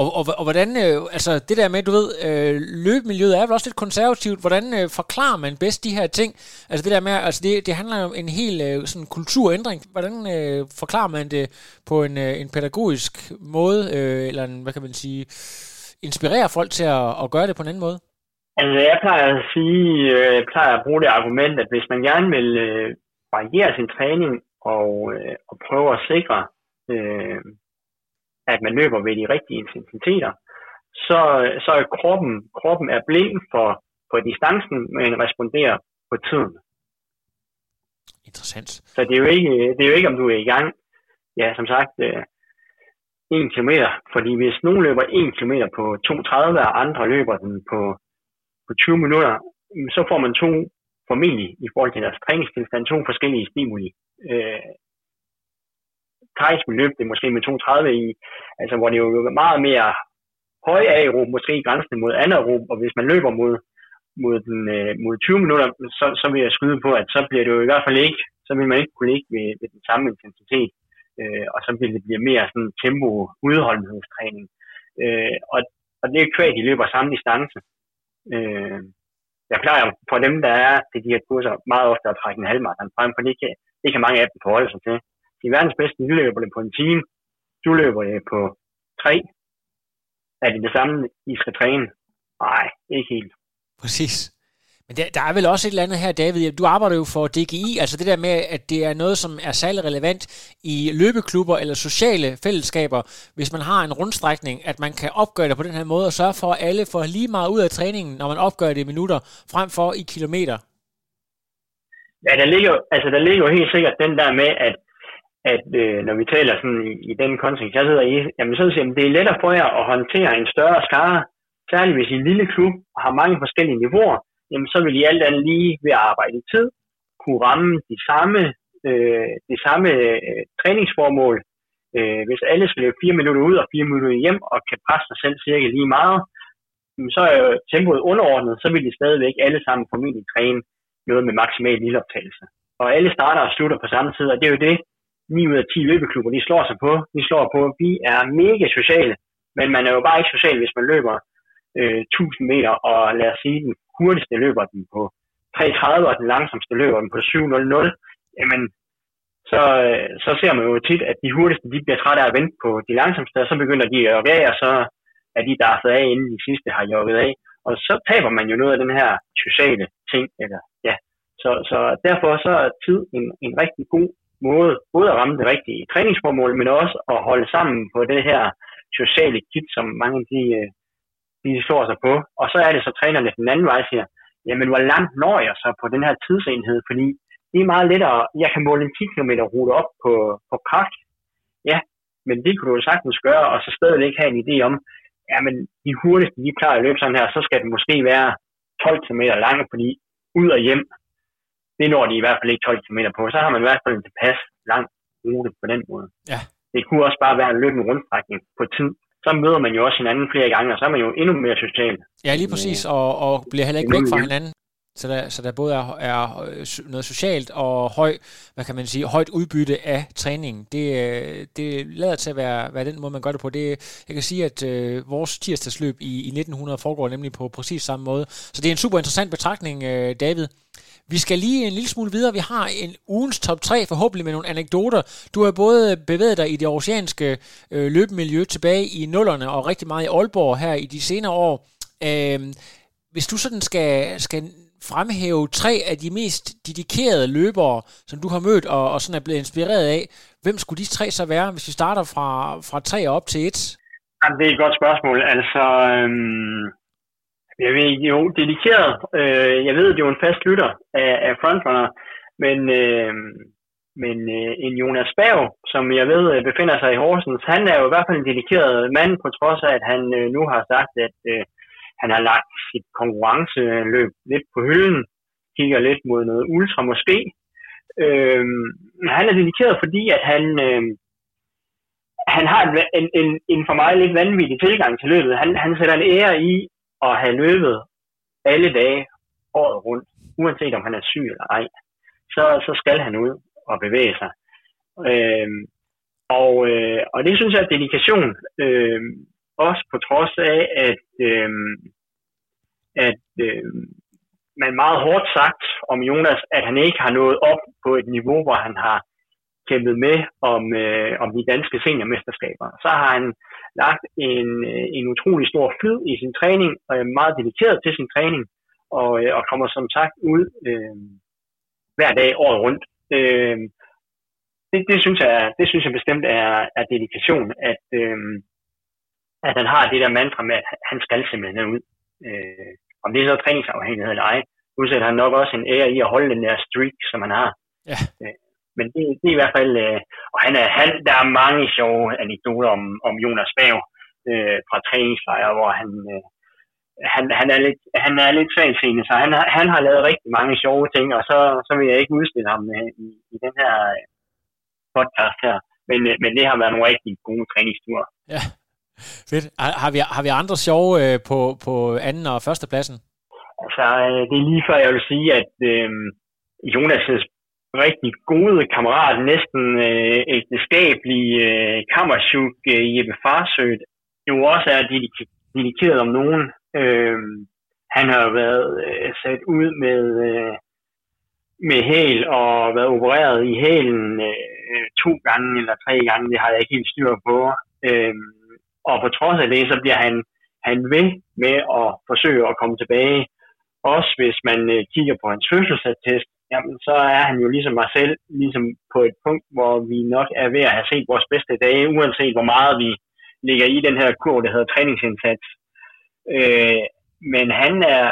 og, og, og hvordan, øh, altså det der med, du ved, øh, løbemiljøet er vel også lidt konservativt. Hvordan øh, forklarer man bedst de her ting? Altså det der med, altså det, det handler om en hel øh, sådan kulturændring. Hvordan øh, forklarer man det på en, øh, en pædagogisk måde, øh, eller en, hvad kan man sige, inspirerer folk til at, at gøre det på en anden måde? Altså jeg plejer at sige, øh, jeg plejer at bruge det argument, at hvis man gerne vil øh, variere sin træning og, øh, og prøve at sikre, øh, at man løber ved de rigtige intensiteter, så, så er kroppen, kroppen er blind for, for distancen, men responderer på tiden. Interessant. Så det er, jo ikke, det er jo ikke, om du er i gang, ja, som sagt, øh, 1 km, fordi hvis nogen løber 1 km på 2.30, og andre løber den på, på 20 minutter, så får man to, formentlig i forhold til deres træningstilstand, to forskellige stimuli. Øh, kajsmen løb det måske med 2.30 i, altså hvor det jo er meget mere høj aerob, måske grænsen mod anaerob, og hvis man løber mod, mod, den, øh, mod 20 minutter, så, så vil jeg skyde på, at så bliver det jo i hvert fald ikke, så vil man ikke kunne ligge ved, ved den samme intensitet, øh, og så vil det blive mere sådan tempo udholdenhedstræning. Øh, og, og det er kvæg, de løber samme distance. Øh, jeg plejer for dem, der er til de her kurser, meget ofte at trække en halvmarathon frem, for det kan, det kan mange af dem forholde sig til. De verdens bedste, de løber det på en time. Du løber det på tre. Er det det samme, I skal træne? Nej, ikke helt. Præcis. Men der, der er vel også et eller andet her, David. Du arbejder jo for DGI, altså det der med, at det er noget, som er særlig relevant i løbeklubber eller sociale fællesskaber, hvis man har en rundstrækning, at man kan opgøre det på den her måde og sørge for, at alle får lige meget ud af træningen, når man opgør det i minutter, frem for i kilometer. Ja, der ligger, altså der ligger jo helt sikkert den der med, at, at øh, når vi taler sådan i, i den kontekst, jeg sidder i, jamen så set, jeg, det er lettere for jer at håndtere en større skare, særligt hvis I er en lille klub og har mange forskellige niveauer, jamen så vil I alt andet lige ved at arbejde i tid kunne ramme de samme, øh, de samme øh, træningsformål. Øh, hvis alle skal løbe 4 minutter ud og 4 minutter hjem og kan presse sig selv cirka lige meget, så er jo tempoet underordnet, så vil de stadigvæk alle sammen formentlig træne noget med maksimal lilleoptagelse. Og alle starter og slutter på samme tid, og det er jo det, 9 ud af 10 løbeklubber, de slår sig på. De slår på, vi er mega sociale, men man er jo bare ikke social, hvis man løber øh, 1000 meter, og lad os sige, den hurtigste løber den på 3.30, og den langsomste løber den på 7.00, jamen, så, øh, så ser man jo tit, at de hurtigste, de bliver trætte af at vente på de langsomste, og så begynder de at jogge af, og så er de der af, inden de sidste har jogget af. Og så taber man jo noget af den her sociale ting, eller ja. Så, så derfor så er tid en, en rigtig god måde, både at ramme det rigtige træningsformål, men også at holde sammen på det her sociale kit, som mange de, øh, de slår sig på. Og så er det så trænerne den anden vej siger, jamen hvor langt når jeg så på den her tidsenhed, fordi det er meget lettere, jeg kan måle en 10 km rute op på, på kraft, ja, men det kunne du jo sagtens gøre, og så stadigvæk have en idé om, ja, men de hurtigste, de klarer at løbe sådan her, så skal det måske være 12 km lange, fordi ud og hjem, det når de i hvert fald ikke 12 km på. Så har man i hvert fald en tilpas lang rute på den måde. Ja. Det kunne også bare være en løbende rundstrækning på tid. Så møder man jo også hinanden flere gange, og så er man jo endnu mere social. Ja, lige præcis, og, og bliver heller ikke væk fra hinanden. Så der, så der både er, er øh, noget socialt og høj, hvad kan man sige, højt udbytte af træningen. Det, øh, det lader til at være, være den måde, man gør det på. Det, jeg kan sige, at øh, vores tirsdagsløb i, i 1900 foregår nemlig på præcis samme måde. Så det er en super interessant betragtning, øh, David. Vi skal lige en lille smule videre. Vi har en ugens top 3, forhåbentlig med nogle anekdoter. Du har både bevæget dig i det oceanske øh, løbemiljø tilbage i nullerne og rigtig meget i Aalborg her i de senere år. Øh, hvis du sådan skal, skal fremhæve tre af de mest dedikerede løbere, som du har mødt og, og sådan er blevet inspireret af. Hvem skulle de tre så være, hvis vi starter fra, fra tre op til et? Jamen, det er et godt spørgsmål. Altså, øhm, jeg ved jo, dedikeret. Øh, jeg ved, det er jo en fast lytter af, af Frontrunner, men, øh, men øh, en Jonas Bav, som jeg ved øh, befinder sig i Horsens, han er jo i hvert fald en dedikeret mand, på trods af, at han øh, nu har sagt, at øh, han har lagt sit konkurrenceløb lidt på hylden, kigger lidt mod noget ultra måske. Øh, han er dedikeret, fordi at han, øh, han har en, en, en for mig lidt vanvittig tilgang til løbet. Han, han sætter en ære i at have løbet alle dage året rundt, uanset om han er syg eller ej. Så, så skal han ud og bevæge sig. Øhm, og, øh, og det synes jeg er dedikation. Øh, også på trods af, at, øh, at øh, man meget hårdt sagt om Jonas, at han ikke har nået op på et niveau, hvor han har kæmpet med om, øh, om de danske seniormesterskaber. Så har han lagt en, øh, en utrolig stor flyd i sin træning, og er meget dedikeret til sin træning, og, øh, og kommer som sagt ud øh, hver dag året rundt. Øh, det, det, synes jeg, det synes jeg bestemt er, er dedikation, at, øh, at han har det der mantra med, at han skal simpelthen ud. Øh, om det er så træningsafhængighed eller ej, udsætter han nok også en ære i at holde den der streak, som han har. Ja. Øh, men det, det er i hvert fald, øh, og han er, han, der er mange sjove anekdoter om, om Jonas Bav øh, fra træningslejre, hvor han, øh, han, han, er lidt, han er lidt svagtseende, så han, han har lavet rigtig mange sjove ting, og så, så vil jeg ikke udstille ham øh, i, i den her øh, podcast her. men, øh, men det har været nogle rigtig gode træningsture. Ja, fedt. Har, har, vi, har vi andre sjove øh, på, på anden og første pladsen? Altså, øh, det er lige før, jeg vil sige, at øh, Jonas' rigtig gode kammerat, næsten øh, ægteskabelig øh, kammerchuk øh, Jeppe Farsødt, jo også er dedikeret om nogen. Øh, han har været øh, sat ud med, øh, med hæl og været opereret i hælen øh, to gange eller tre gange, det har jeg ikke helt styr på. Øh, og på trods af det, så bliver han, han ved med at forsøge at komme tilbage. Også hvis man øh, kigger på hans fødselsattest, jamen så er han jo ligesom mig selv, ligesom på et punkt, hvor vi nok er ved at have set vores bedste dage, uanset hvor meget vi ligger i den her kur, der hedder træningsindsats. Øh, men han er,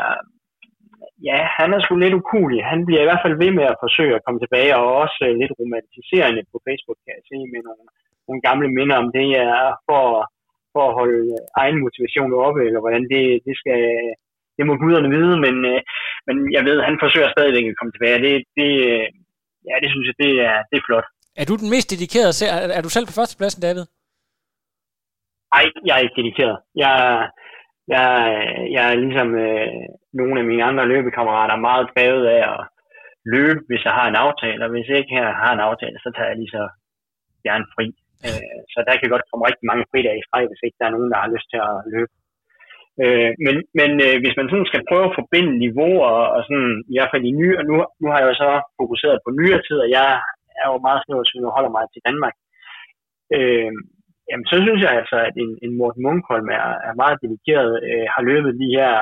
ja, han er sgu lidt ukulig. Han bliver i hvert fald ved med at forsøge at komme tilbage, og også øh, lidt romantiserende på Facebook, kan jeg se, med nogle, nogle gamle minder om det, er for, for at holde egen motivation oppe, eller hvordan det, det skal, det må guderne vide, men, øh, men jeg ved, han forsøger stadigvæk at komme tilbage. Det, det, ja, det synes jeg, det er, det er flot. Er du den mest dedikerede? Er, er du selv på førstepladsen, David? Nej, jeg er ikke dedikeret. Jeg, jeg, jeg er ligesom øh, nogle af mine andre løbekammerater meget drevet af at løbe, hvis jeg har en aftale, og hvis jeg ikke har en aftale, så tager jeg lige så gerne fri. Øh, så der kan godt komme rigtig mange fridage i streg, hvis ikke der er nogen, der har lyst til at løbe. Øh, men men øh, hvis man sådan skal prøve at forbinde niveauer, og sådan, i hvert fald i nye, og nu, nu har jeg jo så fokuseret på nyere tid, og jeg er jo meget snøv, så jeg holder mig til Danmark. Øh, jamen så synes jeg altså, at en, en Morten Munkholm er, er meget dedikeret, øh, har løbet de her,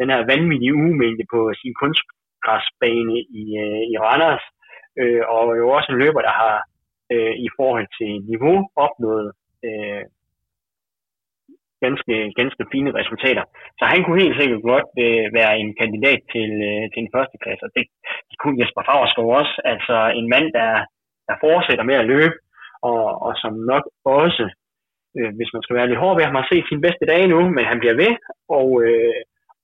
den her vanvittige ugemængde på sin kunstgræsbane i, øh, i Randers, øh, og jo også en løber, der har øh, i forhold til niveau opnået øh, ganske, ganske fine resultater. Så han kunne helt sikkert godt øh, være en kandidat til, øh, til en første klasse. Og det, det kunne Jesper Fagerskov også. Altså en mand, der, der fortsætter med at løbe, og, og som nok også, øh, hvis man skal være lidt hård ved ham, har set sin bedste dage nu, men han bliver ved, og, øh,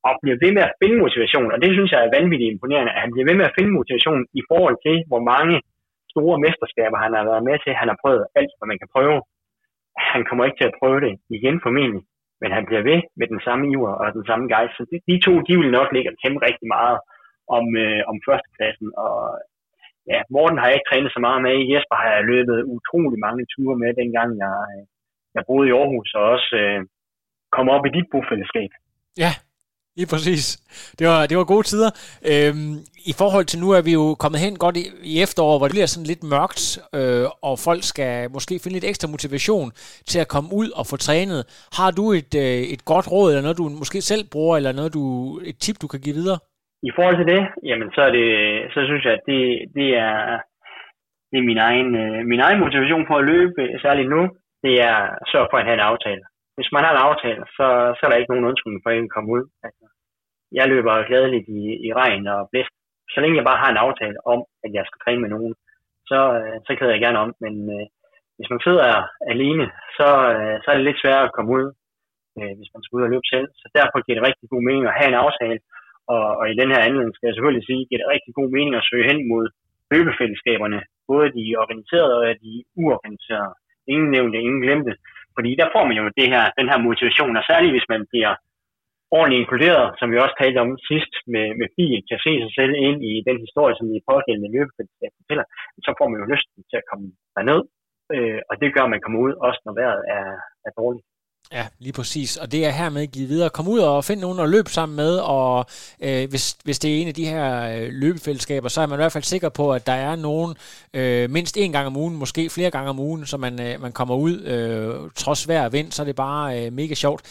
og bliver ved med at finde motivation. Og det synes jeg er vanvittigt imponerende, at han bliver ved med at finde motivation i forhold til, hvor mange store mesterskaber han har været med til. Han har prøvet alt, hvad man kan prøve. Han kommer ikke til at prøve det igen formentlig, men han bliver ved med den samme iver og den samme gejst. Så de, de to, de vil nok ligge og kæmpe rigtig meget om, øh, om førstepladsen. og ja, Morten har jeg ikke trænet så meget med. Jesper har jeg løbet utrolig mange ture med, dengang jeg, øh, jeg boede i Aarhus, og også øh, kom op i dit bofællesskab. Ja, Lige præcis. Det var, det var gode tider. Øhm, I forhold til nu er vi jo kommet hen godt i, i efteråret, hvor det bliver sådan lidt mørkt, øh, og folk skal måske finde lidt ekstra motivation til at komme ud og få trænet. Har du et, øh, et godt råd, eller noget du måske selv bruger, eller noget du, et tip, du kan give videre? I forhold til det, jamen så, er det, så synes jeg, at det, det er, det er min, egen, øh, min egen motivation for at løbe, særligt nu, det er at sørge for at have en aftale hvis man har en aftale, så, så er der ikke nogen undskyldning for at komme ud. Altså, jeg løber gladeligt i, i regn og blæst. Så længe jeg bare har en aftale om, at jeg skal træne med nogen, så, øh, så keder jeg gerne om. Men øh, hvis man sidder alene, så, øh, så er det lidt sværere at komme ud, øh, hvis man skal ud og løbe selv. Så derfor giver det rigtig god mening at have en aftale. Og, og i den her anledning skal jeg selvfølgelig sige, giver det rigtig god mening at søge hen mod løbefællesskaberne. Både de organiserede og de uorganiserede. Ingen nævnte, ingen glemte. Fordi der får man jo det her, den her motivation, og særligt hvis man bliver ordentligt inkluderet, som vi også talte om sidst med, med bil, kan se sig selv ind i den historie, som de pågældende løbefællesskab fortæller, så får man jo lyst til at komme derned, øh, og det gør, at man kommer ud, også når vejret er, er dårligt. Ja, lige præcis. Og det er hermed givet videre. Kom ud og find nogen at løbe sammen med, og øh, hvis, hvis det er en af de her øh, løbefællesskaber, så er man i hvert fald sikker på, at der er nogen øh, mindst en gang om ugen, måske flere gange om ugen, så man, øh, man kommer ud øh, trods vejr og vind, så er det bare øh, mega sjovt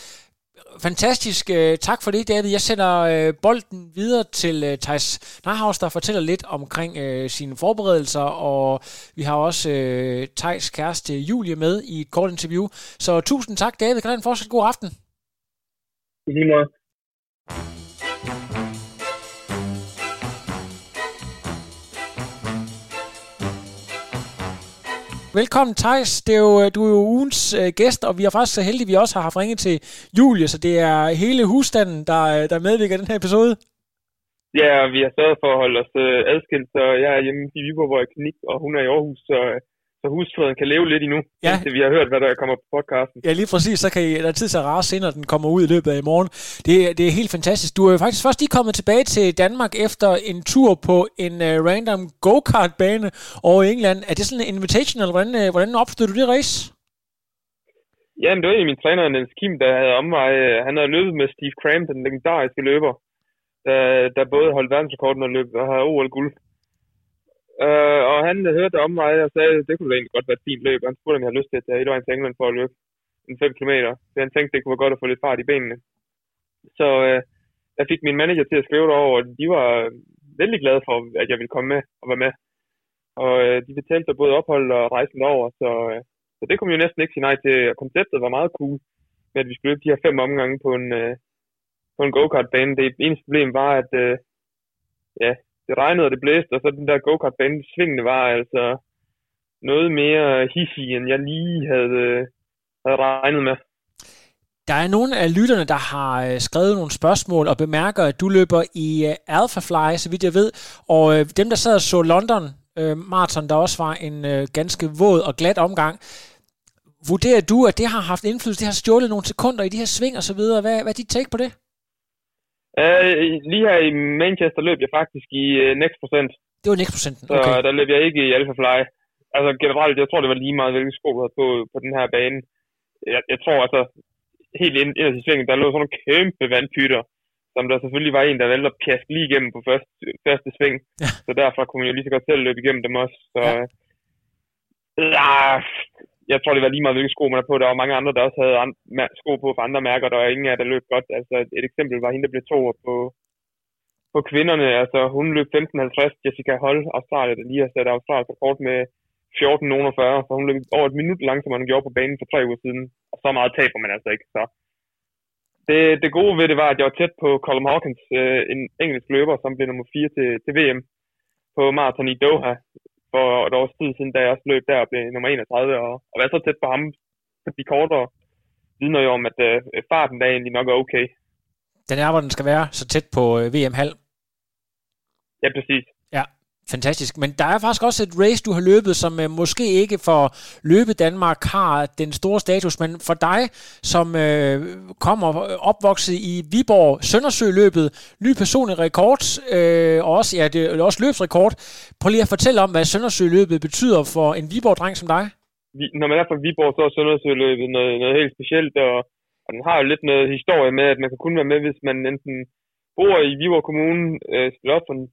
fantastisk. Øh, tak for det, David. Jeg sender øh, bolden videre til øh, Thijs Nahus, der fortæller lidt omkring sine forberedelser, og vi har også Thijs kæreste Julie med i et kort interview. Så tusind tak, David. Kan du have en fortsat god aften? I lige måde. Velkommen, Thijs. Det er jo, øh, du er jo ugens øh, gæst, og vi er faktisk så heldige, at vi også har haft ringet til Julie, så det er hele husstanden, der, øh, der medvirker i den her episode. Ja, vi har sørget for at holde os øh, adskilt, så jeg er hjemme i Viborg, hvor jeg er klinik, og hun er i Aarhus, så, øh, så husfreden kan leve lidt endnu, ja. indtil vi har hørt, hvad der kommer på podcasten. Ja, lige præcis. Så kan I, der er tid til at rase når den kommer ud i løbet af i morgen. Det, det er helt fantastisk. Du er faktisk først lige kommet tilbage til Danmark efter en tur på en uh, random go-kart-bane over England. Er det sådan en invitation, eller hvordan, uh, hvordan opstod du det race? Ja, det var en af mine trænere, Niels Kim, der havde omvej. Han havde løbet med Steve Cram, den legendariske løber, der, der både holdt verdensrekorden og løb og har OL-guld. Øh, og han hørte om mig og sagde, det kunne egentlig godt være et fint løb. Han spurgte, om jeg havde lyst til at tage et til England for at løbe en 5 km. Så han tænkte, det kunne være godt at få lidt fart i benene. Så øh, jeg fik min manager til at skrive det over, og de var øh, vældig glade for, at jeg ville komme med og være med. Og øh, de betalte sig både ophold og rejsen over, så, øh, så det kunne man jo næsten ikke sige nej til. Konceptet var meget cool med, at vi skulle løbe de her fem omgange på en, øh, på en go-kart-bane. Det eneste problem var, at øh, ja, det regnede og det blæste, og så den der go-kart-bane, svingene var altså noget mere hissig, end jeg lige havde, øh, havde regnet med. Der er nogle af lytterne, der har øh, skrevet nogle spørgsmål og bemærker, at du løber i øh, Alphafly, så vidt jeg ved. Og dem, der sad og så London Marathon, der også var en ganske våd og glat omgang, vurderer du, at det har haft indflydelse, det har stjålet nogle sekunder i de her sving og så videre. Hvad, hvad er dit take på det? Uh, lige her i Manchester løb jeg faktisk i uh, Next Procent. Det var Next Procenten, okay. Så der løb jeg ikke i Alpha Fly. Altså generelt, jeg tror, det var lige meget, hvilke sko du på, på den her bane. Jeg, jeg tror altså, helt ind, ind i svingen, der lå sådan nogle kæmpe vandpytter, som der selvfølgelig var en, der valgte at pjaske lige igennem på første, første sving. Ja. Så derfor kunne man jo lige så godt selv løbe igennem dem også. Så, ja. ja jeg tror, det var lige meget, hvilke sko man er på. Der var mange andre, der også havde andre, sko på for andre mærker, der var ingen af der løb godt. Altså, et eksempel var hende, der blev to på, på kvinderne. Altså, hun løb 15.50, Jessica Hold, Australien, der lige har sat Australiens rekord med 14.40, så hun løb over et minut langsommere, end hun gjorde på banen for tre uger siden. Og så meget taber man altså ikke. Så det, det gode ved det var, at jeg var tæt på Colin Hawkins, øh, en engelsk løber, som blev nummer 4 til, til VM på maraton i Doha, for et års tid siden, da jeg også løb der og blev nummer 31, og, og være så tæt på ham på de kortere vidner jo om, at øh, farten der egentlig nok er okay. Den er, hvor den skal være, så tæt på øh, VM-halv. Ja, præcis. Fantastisk. Men der er faktisk også et race, du har løbet, som øh, måske ikke for løbet Danmark har den store status, men for dig, som øh, kommer øh, opvokset i Viborg Søndersø-løbet, ny personlig rekord, øh, og også, ja, det er også løbsrekord. Prøv lige at fortælle om, hvad Søndersø-løbet betyder for en Viborg-dreng som dig. Når man er fra Viborg, så er Søndersø-løbet noget, noget helt specielt, og, og den har jo lidt noget historie med, at man kan kun være med, hvis man enten bor i Viborg Kommune, øh, stiller op for en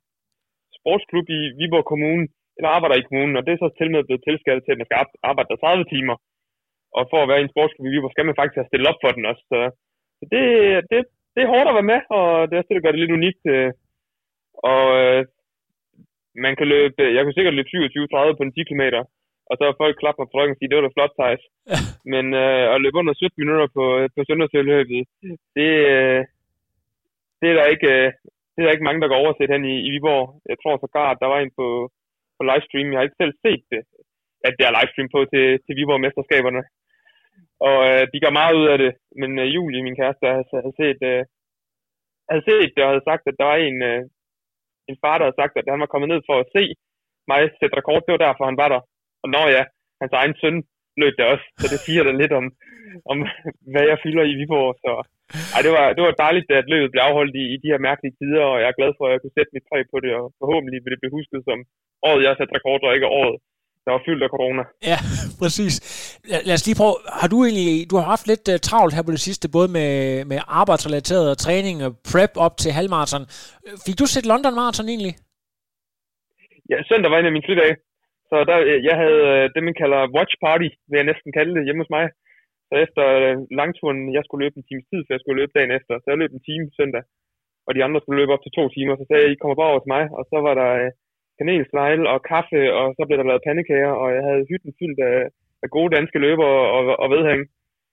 sportsklub i Viborg Kommune, eller arbejder i kommunen, og det er så til med blevet tilskattet til, at man skal arbejde der 30 timer. Og for at være i en sportsklub i Viborg, skal man faktisk have stillet op for den også. Så, så det, det, det er hårdt at være med, og det er også det, der gør det lidt unikt. Øh, og øh, man kan løbe, jeg kunne sikkert løbe 27-30 på en 10 km, og så er folk klapper på ryggen og sige, det var da flot, Thijs. Men øh, at løbe under 17 minutter på, på søndagsøløbet, det, øh, det er der ikke, øh, det er der ikke mange, der går overset hen i, i Viborg. Jeg tror sågar, at der var en på, på livestream. Jeg har ikke selv set det, at det er livestream på til, til Viborg-mesterskaberne. Og øh, de gør meget ud af det. Men øh, Julie, min kæreste, havde, havde, set, øh, havde set det og havde sagt, at der var en, øh, en far, der havde sagt, at han var kommet ned for at se mig sætte rekord. Det var derfor, han var der. Og når ja, hans egen søn løb det også. Så det siger da lidt om, om hvad jeg fylder i Viborg. Så ej, det var, det var dejligt, at løbet blev afholdt i, i de her mærkelige tider, og jeg er glad for, at jeg kunne sætte mit træ på det, og forhåbentlig vil det blive husket som året, jeg har sat rekord, og ikke året, der var fyldt af corona. Ja, præcis. Lad, lad os lige prøve, har du egentlig, du har haft lidt uh, travlt her på det sidste, både med, med arbejdsrelateret træning og prep op til halvmarathon. Fik du set London Marathon egentlig? Ja, søndag var en af mine flydage. Så der, jeg havde øh, det, man kalder watch party, vil jeg næsten kalde det, hjemme hos mig. Så efter øh, langturen, jeg skulle løbe en times tid, for jeg skulle løbe dagen efter, så jeg løb en time søndag, og de andre skulle løbe op til to timer, så sagde jeg, I kommer bare over til mig, og så var der øh, kanelsnegle og kaffe, og så blev der lavet pandekager, og jeg havde hytten fyldt af, af gode danske løbere og, og vedhæng.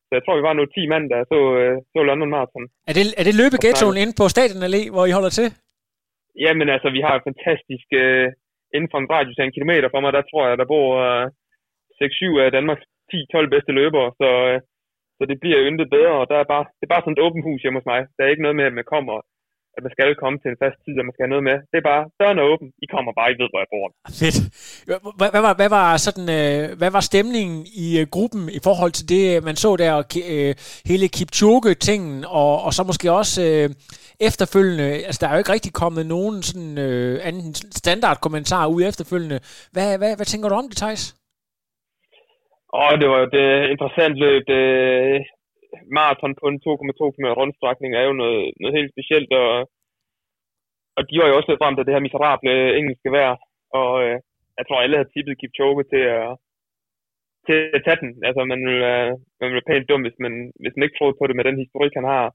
Så jeg tror, vi var nu 10 mand, der så, øh, så London Marathon. Er det, er det løbeghettoen inde på Stadion Allé, hvor I holder til? Jamen altså, vi har et fantastisk, øh, inden for en radius af en kilometer fra mig, der tror jeg, der bor øh, 6-7 af Danmarks 10-12 bedste løbere, så, øh, så det bliver jo intet bedre, og der er bare, det er bare sådan et åbent hus hjemme hos mig. Der er ikke noget med, at man kommer at man skal komme til en fast tid, og man skal have noget med. Det er bare, døren er åben, I kommer bare, I ved, hvor jeg bor. Fedt. Hvad, var, hvad, var, sådan, øh, hvad var stemningen i øh, gruppen i forhold til det, man så der, øh, hele Kipchoge-tingen, og, og så måske også øh, efterfølgende, altså der er jo ikke rigtig kommet nogen sådan, øh, anden standard kommentar ud efterfølgende. Hvad, hvad, hvad tænker du om det, Thijs? Åh, det var jo det interessant løb. Det, maraton på en 2,2 km rundstrækning er jo noget, noget helt specielt, og, og de var jo også lidt frem af det her miserable engelske vejr, og øh, jeg tror, alle havde tippet Kipchoge til at, til at tage den. Altså, man ville, øh, man vil pænt dum, hvis man, hvis man ikke troede på det med den historik, han har.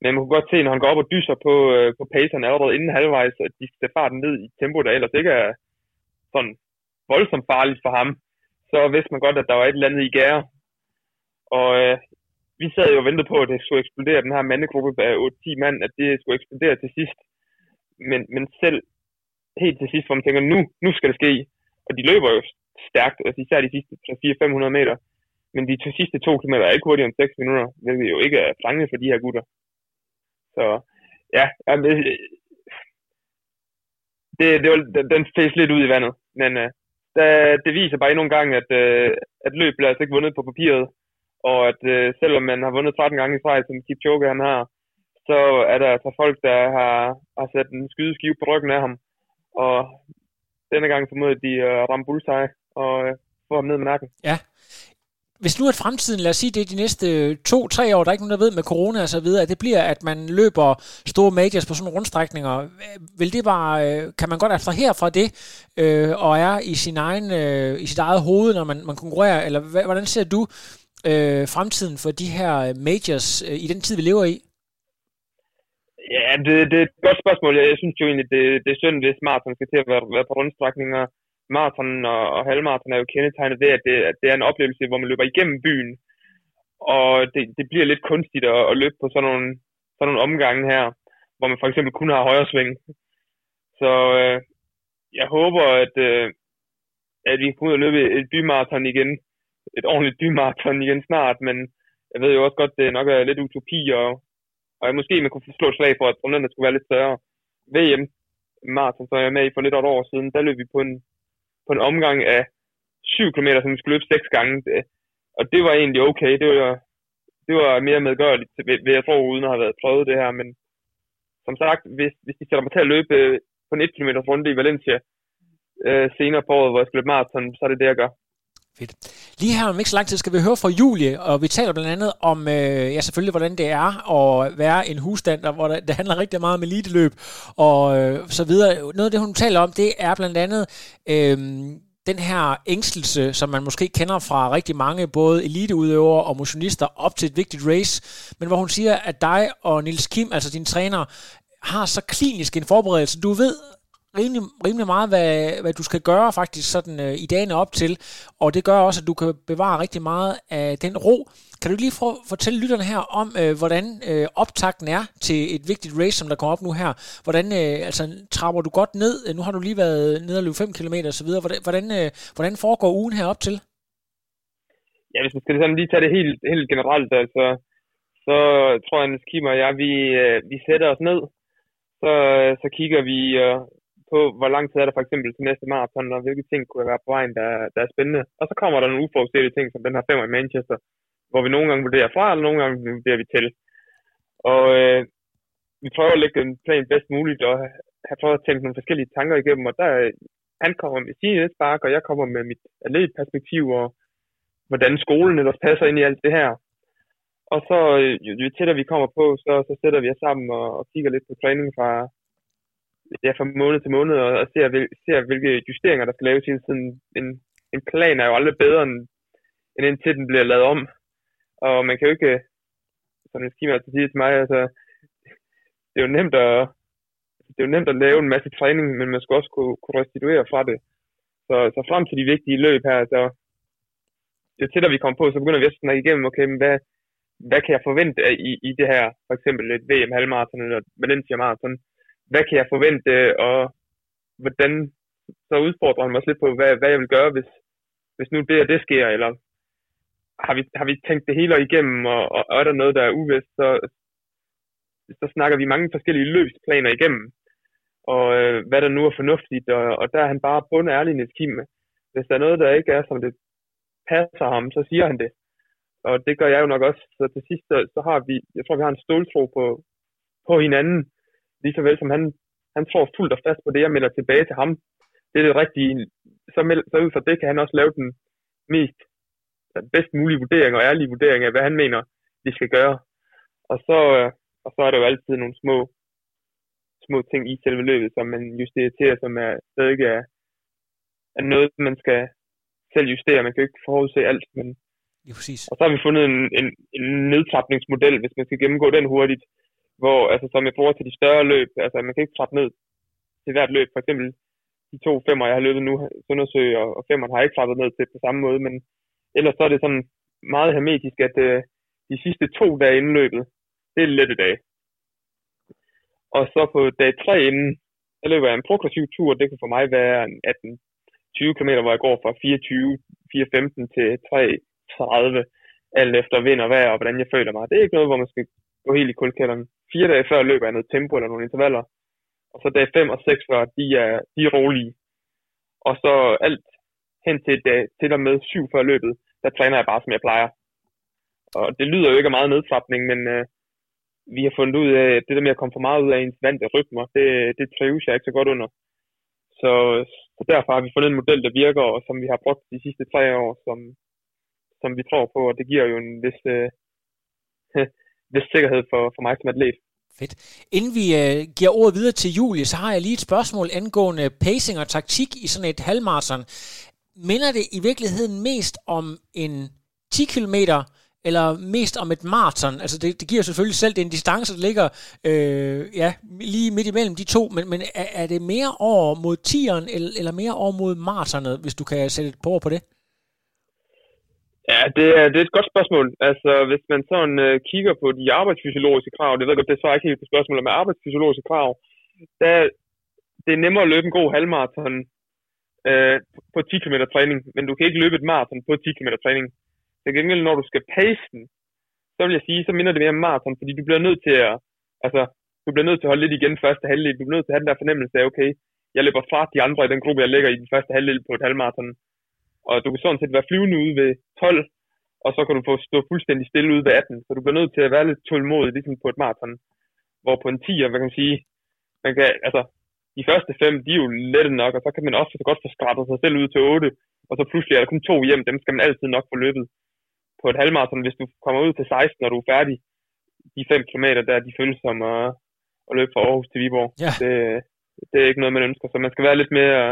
Men man kunne godt se, når han går op og dyser på, øh, på pacerne allerede inden halvvejs, at de skal farten ned i tempo, der ellers ikke er sådan voldsomt farligt for ham. Så vidste man godt, at der var et eller andet i gære. Og øh, vi sad jo og ventede på, at det skulle eksplodere, den her mandegruppe af 8-10 mand, at det skulle eksplodere til sidst. Men, men selv helt til sidst, hvor man tænker, nu, nu skal det ske. Og de løber jo stærkt, altså især de sidste 400-500 meter. Men de to sidste to kilometer er ikke hurtigere end 6 minutter, hvilket jo ikke er fanget for de her gutter. Så ja, det, det var, den fæs lidt ud i vandet. Men uh, det viser bare endnu en gang, at, uh, at løb bliver altså ikke vundet på papiret. Og at øh, selvom man har vundet 13 gange i streg, som Kipchoge han har, så er der altså folk, der har, har sat en skydeskive på ryggen af ham. Og denne gang formodet de uh, ramme bullseye og øh, få ham ned med nakken. Ja, hvis nu at fremtiden, lad os sige det, de næste øh, to-tre år, der er ikke nogen, der ved med corona og så videre, at det bliver, at man løber store majors på sådan nogle rundstrækninger, vil det bare, øh, kan man godt abstrahere fra det, øh, og er i sin egen, øh, i sit eget hoved, når man, man konkurrerer, eller hvordan ser du øh, fremtiden for de her øh, majors øh, i den tid, vi lever i? Ja, det, det er et godt spørgsmål. Jeg, synes jo egentlig, det, det er synd, hvis maraton skal til at være, være på rundstrækninger maraton og, og halvmaraton er jo kendetegnet ved, at det, at det er en oplevelse, hvor man løber igennem byen, og det, det bliver lidt kunstigt at, at løbe på sådan nogle, sådan nogle omgange her, hvor man for eksempel kun har højre sving. Så øh, jeg håber, at, øh, at vi kan ud og løbe et bymaraton igen, et ordentligt bymaraton igen snart, men jeg ved jo også godt, det nok er lidt utopi, og, og jeg måske man kunne slå et slag for, at der skulle være lidt større. VM maraton, så jeg er med i for lidt over et år siden, der løb vi på en på en omgang af 7 km, som vi skulle løbe 6 gange. Og det var egentlig okay. Det var, det var mere medgørligt, ved jeg tror, uden at have været prøvet det her. Men som sagt, hvis, hvis de sætter mig til at løbe øh, på en 1 km runde i Valencia øh, senere på året, hvor jeg skal løbe maraton, så er det det, jeg gør. Fedt. Lige her om ikke så lang tid skal vi høre fra Julie, og vi taler blandt andet om, øh, ja selvfølgelig, hvordan det er at være en husstand, hvor der, det handler rigtig meget om eliteløb og øh, så videre. Noget af det, hun taler om, det er blandt andet øh, den her ængstelse, som man måske kender fra rigtig mange, både eliteudøvere og motionister, op til et vigtigt race, men hvor hun siger, at dig og Nils Kim, altså din træner, har så klinisk en forberedelse. Du ved rimelig, rimelig meget, hvad, hvad du skal gøre faktisk sådan øh, i dagene op til, og det gør også, at du kan bevare rigtig meget af den ro. Kan du lige for, fortælle lytterne her om, øh, hvordan øh, optakten er til et vigtigt race, som der kommer op nu her? Hvordan øh, altså, trapper du godt ned? Nu har du lige været nede og løbe 5 km og så videre. Hvordan, hvordan, øh, hvordan foregår ugen her op til? Ja, hvis man skal sådan lige tage det helt, helt generelt, altså, så tror jeg, at Kim og jeg, vi, øh, vi sætter os ned, så, øh, så kigger vi på, hvor lang tid er der for eksempel til næste maraton, og hvilke ting kunne være på vejen, der, der er spændende. Og så kommer der nogle uforudsete ting, som den her femmer i Manchester, hvor vi nogle gange vurderer fra, eller nogle gange vurderer vi til. Og øh, vi prøver at lægge en plan bedst muligt, og have prøvet at tænke nogle forskellige tanker igennem, og der, han kommer med sin spark, og jeg kommer med mit atletperspektiv, og hvordan skolen ellers passer ind i alt det her. Og så, øh, jo, jo tættere vi kommer på, så, så sætter vi os sammen og, og kigger lidt på træningen fra, ja, fra måned til måned og, og ser, ser, hvilke justeringer, der skal laves hele tiden. En, en plan er jo aldrig bedre, end, end indtil den bliver lavet om. Og man kan jo ikke, som en skima altså sige til mig, altså, det er jo nemt at, det er jo nemt at lave en masse træning, men man skal også kunne, kunne restituere fra det. Så, så frem til de vigtige løb her, så jo tættere vi kommer på, så begynder vi at snakke igennem, okay, men hvad, hvad kan jeg forvente i, i det her, for eksempel et VM halvmarathon eller Valencia marathon, hvad kan jeg forvente, og hvordan så udfordrer han mig lidt på, hvad, hvad jeg vil gøre, hvis, hvis nu det og det sker, eller har vi, har vi tænkt det hele igennem, og, og er der noget, der er uvist, så så snakker vi mange forskellige løbsplaner igennem, og øh, hvad der nu er fornuftigt, og, og der er han bare bundet ærlig i Kim. Hvis der er noget, der ikke er, som det passer ham, så siger han det. Og det gør jeg jo nok også. Så til sidst, så, så har vi, jeg tror, vi har en ståltro på, på hinanden, lige så vel som han, han tror fuldt og fast på det, jeg melder tilbage til ham. Det er det rigtige. Så, meld, så ud fra det kan han også lave den mest bedst mulige vurdering og ærlige vurdering af, hvad han mener, vi skal gøre. Og så, øh, og så er der jo altid nogle små, små ting i selve løbet, som man justerer til, som er stadig er, er noget, man skal selv justere. Man kan jo ikke forudse alt, men Ja, præcis. og så har vi fundet en, en, en nedtrapningsmodel, hvis man skal gennemgå den hurtigt, hvor altså, som jeg bruger til de større løb, altså man kan ikke trappe ned til hvert løb. For eksempel de to femmer, jeg har løbet nu, Søndersø og, og femmeren, har jeg ikke trappet ned til på samme måde, men ellers så er det sådan meget hermetisk, at uh, de sidste to dage inden løbet, det er lette dage. Og så på dag 3 inden, der løber jeg en progressiv tur, det kan for mig være 18-20 km, hvor jeg går fra 24, 4.15 til 3.30, alt efter vind og vejr og hvordan jeg føler mig. Det er ikke noget, hvor man skal gå helt i kulkælderen. Fire dage før løber jeg noget tempo eller nogle intervaller, og så dag 5 og 6 før, de er, de er rolige. Og så alt hen til dag, til og med 7 før løbet, der træner jeg bare, som jeg plejer. Og det lyder jo ikke af meget nedtrapning, men øh, vi har fundet ud af, at det der med at komme for meget ud af ens vante rytmer, det, det trives jeg ikke så godt under. Så, så derfor har vi fundet en model, der virker, og som vi har brugt de sidste tre år, som, som vi tror på, og det giver jo en vis, øh, vis sikkerhed for, for mig som atlet. Fedt. Inden vi øh, giver ordet videre til Julie, så har jeg lige et spørgsmål angående pacing og taktik i sådan et halvmarathon. Minder det i virkeligheden mest om en 10 km eller mest om et maraton? Altså det, det giver selvfølgelig selv, det en distance, der ligger øh, ja, lige midt imellem de to, men, men er, er det mere over mod 10'eren eller, eller mere over mod maratonet, hvis du kan sætte et par på det? Ja, det er, det er et godt spørgsmål. Altså, hvis man sådan øh, kigger på de arbejdsfysiologiske krav, det ved jeg godt, det svarer ikke helt på spørgsmålet med arbejdsfysiologiske krav, der, det er nemmere at løbe en god halvmarathon øh, på 10 km træning, men du kan ikke løbe et maraton på 10 km træning. Til gengæld, når du skal pace den, så vil jeg sige, så minder det mere om maraton, fordi du bliver nødt til at, altså, du bliver nødt til at holde lidt igen første halvdel. Du bliver nødt til at have den der fornemmelse af, okay, jeg løber fra de andre i den gruppe, jeg ligger i den første halvdel på et halvmaraton. Og du kan sådan set være flyvende ude ved 12, og så kan du få stå fuldstændig stille ude ved 18. Så du bliver nødt til at være lidt tålmodig, ligesom på et maraton. Hvor på en 10'er, hvad kan man sige, man kan, altså, de første fem, de er jo lette nok, og så kan man også så godt få skrabet sig selv ud til 8, og så pludselig er der kun to hjem, dem skal man altid nok få løbet. På et halvmarathon, hvis du kommer ud til 16, når du er færdig, de 5 km der, de føles som at, at løbe fra Aarhus til Viborg. Ja. Det, det er ikke noget, man ønsker, så man skal være lidt mere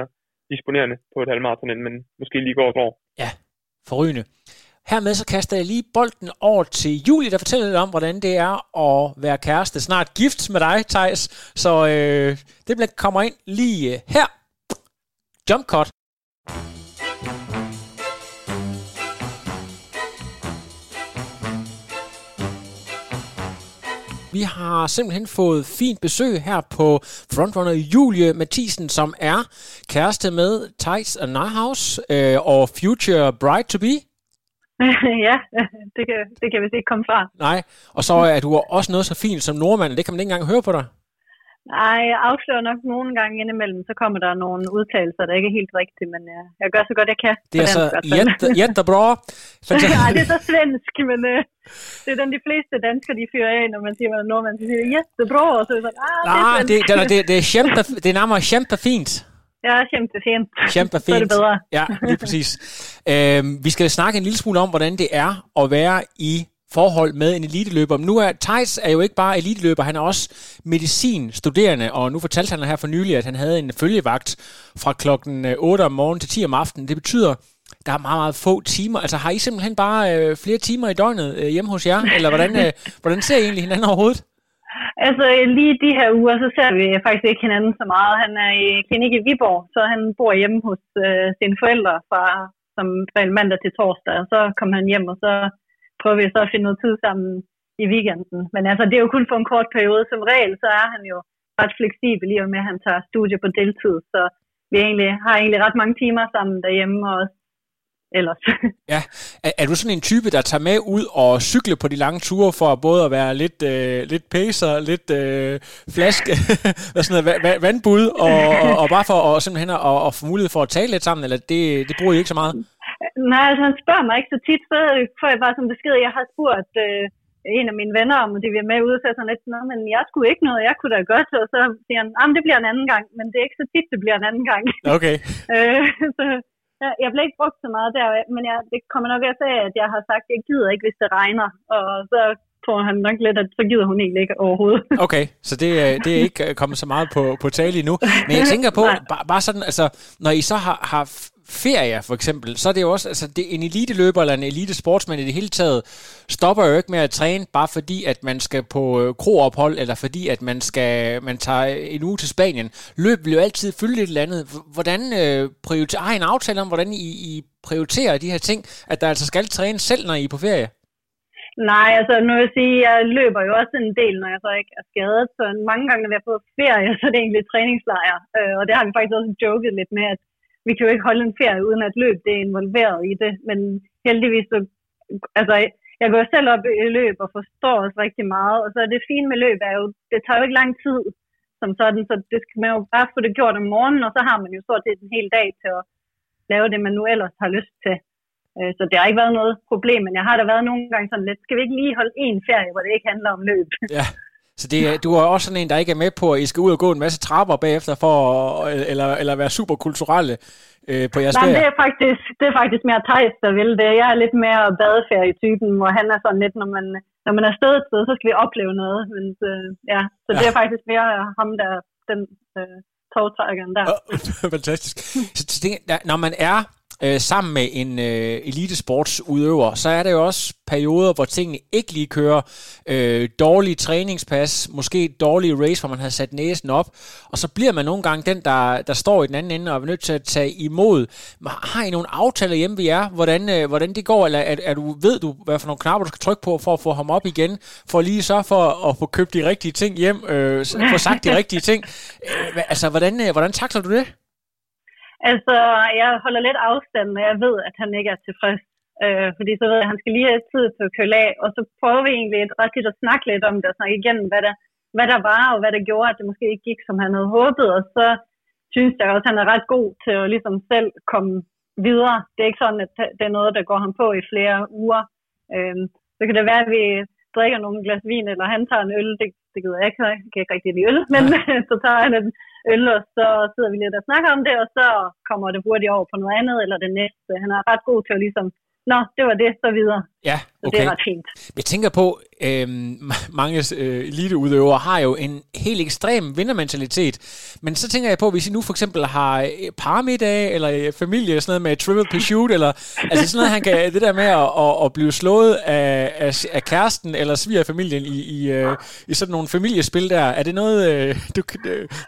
disponerende på et halvmarathon, end man måske lige går et år. Ja, forrygende. Hermed så kaster jeg lige bolden over til Julie, der fortæller lidt om, hvordan det er at være kæreste. Snart gift med dig, Thijs. Så øh, det kommer ind lige øh, her. Jump cut. Vi har simpelthen fået fint besøg her på frontrunner Julie Mathisen, som er kæreste med og Nyhouse øh, og future bride to be. ja, det kan, det kan vist ikke komme fra. Nej, og så er du også noget så fint som nordmand, det kan man ikke engang høre på dig. Nej, jeg afslører nok nogle gange indimellem, så kommer der nogle udtalelser, der ikke er helt rigtige, men jeg, jeg gør så godt, jeg kan. Det er så jättebra. Nej, det er så svensk, men uh, det er den, de fleste danskere, de fyrer af, når man siger, at nordmand, så siger jättebra, og så er det sådan, ah, Nej, det, det, det, det, er kæmpe, det er nærmere kæmpefint. Ja, kæmpefint. Kæmpefint. Så er det bedre. Ja, lige præcis. øhm, vi skal snakke en lille smule om, hvordan det er at være i forhold med en eliteløber. Men nu er Thijs er jo ikke bare eliteløber, han er også medicinstuderende, og nu fortalte han her for nylig, at han havde en følgevagt fra klokken 8 om morgenen til 10 om aftenen. Det betyder, der er meget, meget få timer. Altså har I simpelthen bare øh, flere timer i døgnet øh, hjemme hos jer? Eller hvordan, øh, hvordan ser I egentlig hinanden overhovedet? Altså lige de her uger, så ser vi faktisk ikke hinanden så meget. Han er i klinik i Viborg, så han bor hjemme hos øh, sine forældre fra, som fra mandag til torsdag. Og så kommer han hjem, og så prøver vi så at finde noget tid sammen i weekenden. Men altså, det er jo kun for en kort periode. Som regel, så er han jo ret fleksibel i og med, at han tager studie på deltid. Så vi egentlig, har egentlig ret mange timer sammen derhjemme, og også ellers. Ja, er, er du sådan en type, der tager med ud og cykle på de lange ture for både at være lidt, øh, lidt pacer, lidt øh, flaske, hvad sådan noget, vandbud, og, og, og bare for at, simpelthen at, at få mulighed for at tale lidt sammen, eller det, det bruger I ikke så meget? Nej, altså han spørger mig ikke så tit, så får jeg bare sådan besked, jeg har spurgt øh, en af mine venner, om de vil med ud, så sådan lidt, Nå, men jeg skulle ikke noget, jeg kunne da godt, og så siger han, det bliver en anden gang, men det er ikke så tit, det bliver en anden gang. Okay. øh, så, jeg blev ikke brugt så meget der, men jeg, det kommer nok af, at jeg har sagt, at jeg gider ikke, hvis det regner, og så tror han nok lidt, at så gider hun egentlig ikke overhovedet. Okay, så det, det er ikke kommet så meget på, på tale endnu. Men jeg tænker på, bare, bare sådan, altså, når I så har, har ferie for eksempel, så er det jo også, altså det, en eliteløber eller en elite sportsmand i det hele taget, stopper jo ikke med at træne, bare fordi at man skal på øh, kroophold, eller fordi at man skal, man tager øh, en uge til Spanien. Løb vil jo altid fylde et eller andet. Hvordan øh, prioriterer, har I en aftale om, hvordan I, I prioriterer de her ting, at der altså skal træne selv, når I er på ferie? Nej, altså nu vil jeg sige, jeg løber jo også en del, når jeg så ikke er skadet, så mange gange, når vi er på ferie, så er det egentlig træningslejr, øh, og det har vi faktisk også joket lidt med, at vi kan jo ikke holde en ferie uden at løb det er involveret i det, men heldigvis så, altså jeg går selv op i løb og forstår os rigtig meget, og så er det fine med løb er jo, det tager jo ikke lang tid som sådan, så det skal man jo bare få det gjort om morgenen, og så har man jo stort set en hel dag til at lave det, man nu ellers har lyst til. Øh, så det har ikke været noget problem, men jeg har da været nogle gange sådan lidt, skal vi ikke lige holde en ferie, hvor det ikke handler om løb? Ja, så det, du er også sådan en, der ikke er med på, at I skal ud og gå en masse trapper bagefter, for eller, eller være super kulturelle øh, på jeres Nej, det er, faktisk, det er faktisk mere Thijs, der vil det. Jeg er lidt mere badeferie-typen, hvor han er sådan lidt, når man, når man er sted et sted, så skal vi opleve noget. Men, øh, ja. Så ja. det er faktisk mere ham, der den øh, togtrækkeren der. Fantastisk. Så, når man er øh, sammen med en øh, elitesportsudøver, så er der jo også perioder, hvor tingene ikke lige kører. Øh, dårlige træningspas, måske dårlige race, hvor man har sat næsen op, og så bliver man nogle gange den, der, der står i den anden ende og er nødt til at tage imod. Har I nogle aftaler hjemme ved jer, hvordan, øh, hvordan det går, eller er, er du, ved du, hvad for nogle knapper du skal trykke på for at få ham op igen, for lige så for at få købt de rigtige ting hjem, øh, få sagt de rigtige ting. Øh, altså, hvordan, øh, hvordan takler du det? Altså, jeg holder lidt afstand, når jeg ved, at han ikke er tilfreds. Øh, fordi så ved jeg, at han skal lige have tid til at køle af, og så prøver vi egentlig ret tit at snakke lidt om det, og snakke igennem, hvad der, hvad der var, og hvad der gjorde, at det måske ikke gik, som han havde håbet, og så synes jeg også, at han er ret god til at ligesom selv komme videre. Det er ikke sådan, at det er noget, der går ham på i flere uger. Øh, så kan det være, at vi drikker nogle glas vin, eller han tager en øl, det, det gider jeg ikke, jeg kan ikke rigtig lide øl, men så tager han en øl, og så sidder vi lidt og snakker om det, og så kommer det hurtigt over på noget andet, eller det næste. Han er ret god til at ligesom Nå, det var det, så videre. Ja, okay. Så det er ret fint. Jeg tænker på, øh, mange øh, eliteudøvere har jo en helt ekstrem vindermentalitet. Men så tænker jeg på, hvis I nu for eksempel har øh, parmiddag, eller øh, familie, sådan noget med trivial pursuit, eller altså sådan noget, han kan, det der med at, at, at blive slået af, af, af kæresten eller svigerfamilien i, i, øh, i sådan nogle familiespil der, er det noget, øh, du,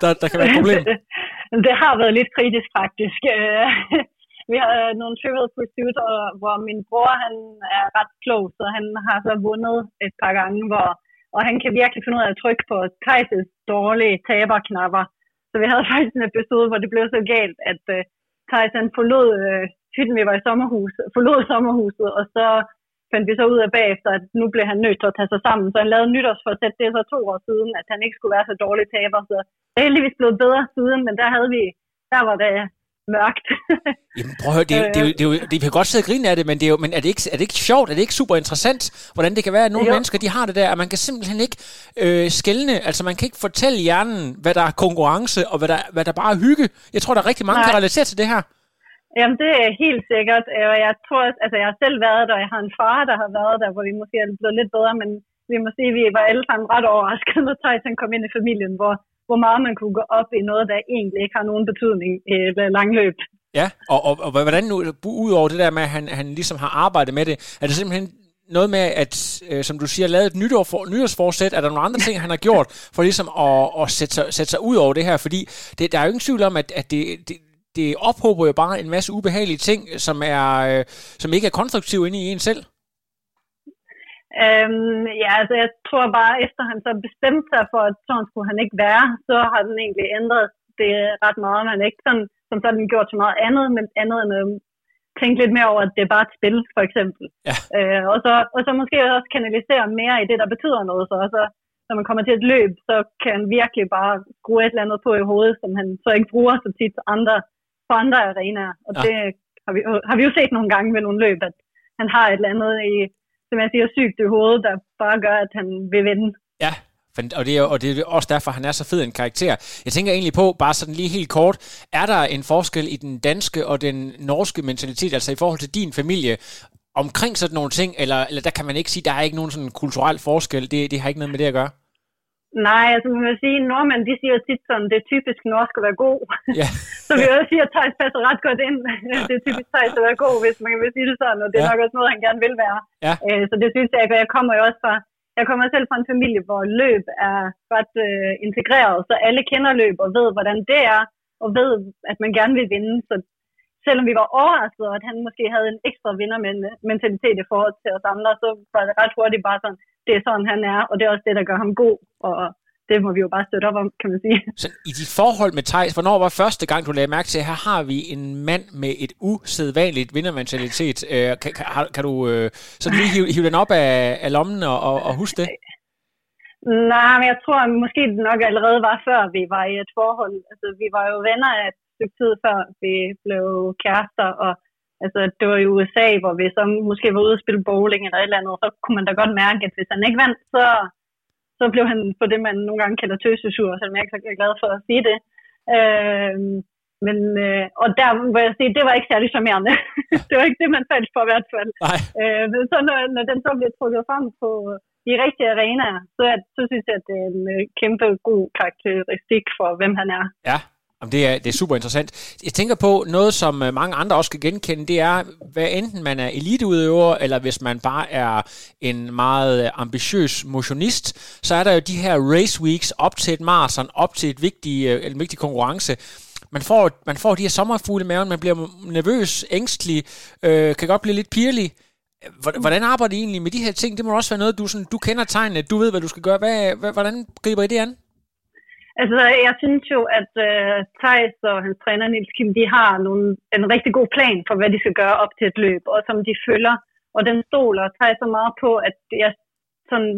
der, der kan være et problem? det har været lidt kritisk faktisk. Vi har øh, nogle trivial pursuit, hvor min bror han er ret klog, så han har så vundet et par gange, hvor, og han kan virkelig finde ud af at trykke på Thijs' dårlige taberknapper. Så vi havde faktisk en episode, hvor det blev så galt, at øh, Thijs han forlod øh, hytten, vi var i sommerhus, forlod sommerhuset, og så fandt vi så ud af bagefter, at nu blev han nødt til at tage sig sammen. Så han lavede nytårsforsæt, det er så to år siden, at han ikke skulle være så dårlig taber. Så det er heldigvis blevet bedre siden, men der havde vi, der var det mørkt. Jamen prøv at høre, det, er, det, er, det, er, det, vi kan godt sidde og grine af det, men, det er, jo, men er, det ikke, er det ikke sjovt, er det ikke super interessant, hvordan det kan være, at nogle jo. mennesker de har det der, at man kan simpelthen ikke øh, skælne, altså man kan ikke fortælle hjernen, hvad der er konkurrence, og hvad der, hvad der bare er hygge. Jeg tror, der er rigtig mange, der kan relatere til det her. Jamen, det er helt sikkert. Og jeg tror, altså jeg har selv været der, og jeg har en far, der har været der, hvor vi måske er blevet lidt bedre, men vi må sige, at vi var alle sammen ret overrasket, når Tyson kom ind i familien, hvor, hvor meget man kunne gå op i noget, der egentlig ikke har nogen betydning øh, i et langløb. Ja, og, og, og hvordan nu, udover det der med, at han, han ligesom har arbejdet med det, er det simpelthen noget med, at, øh, som du siger, lavet et nytår for, nytårsforsæt? Er der nogle andre ting, han har gjort for ligesom at, at sætte, sig, sætte sig ud over det her? Fordi det, der er jo ingen tvivl om, at, at det, det, det ophober jo bare en masse ubehagelige ting, som, er, øh, som ikke er konstruktive inde i en selv. Øhm, ja, altså jeg tror bare, efter han så bestemte sig for, at sådan skulle han ikke være, så har den egentlig ændret det ret meget. Man ikke sådan som sådan gjort så meget andet, men andet end at tænke lidt mere over, at det er bare et spil, for eksempel. Ja. Øh, og, så, og så måske også kanalisere mere i det, der betyder noget. Så, og så når man kommer til et løb, så kan han virkelig bare skrue et eller andet på i hovedet, som han så ikke bruger så tit andre, på andre arenaer. Og ja. det har vi, har vi jo set nogle gange ved nogle løb, at han har et eller andet i, som jeg siger, sygt i hovedet, der bare gør, at han vil vinde. Ja, og det, er, og det er også derfor, han er så fed en karakter. Jeg tænker egentlig på, bare sådan lige helt kort, er der en forskel i den danske og den norske mentalitet, altså i forhold til din familie, omkring sådan nogle ting, eller, eller der kan man ikke sige, der er ikke nogen sådan kulturel forskel, det, det har ikke noget med det at gøre? Nej, altså man vil sige, nordmænd, de siger tit sådan, det er typisk norsk at være god. Ja. så vi også sige, at Thijs passer ret godt ind. det er typisk Thijs at være god, hvis man kan sige det sådan, og det er ja. nok også noget, han gerne vil være. Ja. Øh, så det synes jeg, jeg kommer jo også fra, jeg kommer selv fra en familie, hvor løb er ret øh, integreret, så alle kender løb og ved, hvordan det er, og ved, at man gerne vil vinde. Så selvom vi var overrasket at han måske havde en ekstra vindermentalitet i forhold til os andre, så var det ret hurtigt bare sådan, det er sådan, han er, og det er også det, der gør ham god, og det må vi jo bare støtte op om, kan man sige. Så i dit forhold med Thijs, hvornår var første gang, du lagde mærke til, at her har vi en mand med et usædvanligt vindermentalitet. Øh, kan, kan, kan du øh, sådan lige hive, hive den op af, af lommen og, og, og huske det? Nej, men jeg tror måske det nok allerede var før vi var i et forhold. Altså, vi var jo venner et stykke tid før vi blev kærester, og Altså, det var i USA, hvor vi så måske var ude og spille bowling eller et eller andet, så kunne man da godt mærke, at hvis han ikke vandt, så, så blev han på det, man nogle gange kalder tøsesur, selvom jeg ikke er glad for at sige det. Øh, men, øh, og der vil jeg sige, det var ikke særlig charmerende. det var ikke det, man faldt for i hvert fald. Øh, men så når, når den så bliver trukket frem på de rigtige arenaer, så, så synes jeg, at det er en øh, kæmpe god karakteristik for, hvem han er. Ja, Jamen, det, er, det er super interessant. Jeg tænker på noget, som øh, mange andre også kan genkende, det er, hvad enten man er eliteudøver, eller hvis man bare er en meget øh, ambitiøs motionist, så er der jo de her race weeks op til et maraton, op til et vigtig, øh, en vigtig konkurrence. Man får, man får de her sommerfugle i maven, man bliver nervøs, ængstelig, øh, kan godt blive lidt pirlig. Hvordan arbejder I egentlig med de her ting? Det må også være noget, du, sådan, du kender tegnene, du ved, hvad du skal gøre. Hvad, hvordan griber I det an? Altså, jeg synes jo, at uh, Thijs og hans træner Nils Kim, de har nogle, en rigtig god plan for, hvad de skal gøre op til et løb, og som de følger. Og den stoler Thijs så meget på, at jeg sådan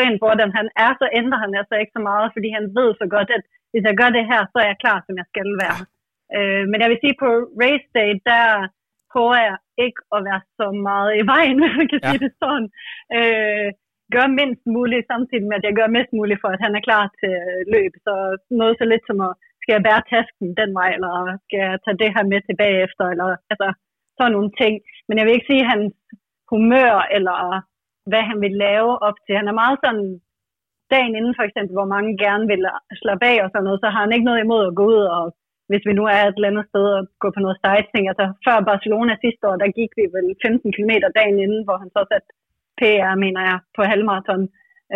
rent hvordan han er, så ændrer han altså ikke så meget, fordi han ved så godt, at hvis jeg gør det her, så er jeg klar, som jeg skal være. Uh, men jeg vil sige, på race day, der prøver jeg ikke at være så meget i vejen, hvis man kan ja. sige det sådan. Uh, gør mindst muligt, samtidig med, at jeg gør mest muligt for, at han er klar til øh, løb. Så noget så lidt som at, skal jeg bære tasken den vej, eller skal jeg tage det her med tilbage efter, eller altså sådan nogle ting. Men jeg vil ikke sige, hans humør, eller hvad han vil lave op til. Han er meget sådan, dagen inden for eksempel, hvor mange gerne vil slappe af og sådan noget, så har han ikke noget imod at gå ud og hvis vi nu er et eller andet sted og gå på noget sightseeing. Altså før Barcelona sidste år, der gik vi vel 15 km dagen inden, hvor han så satte PR, mener jeg, på halvmarathon.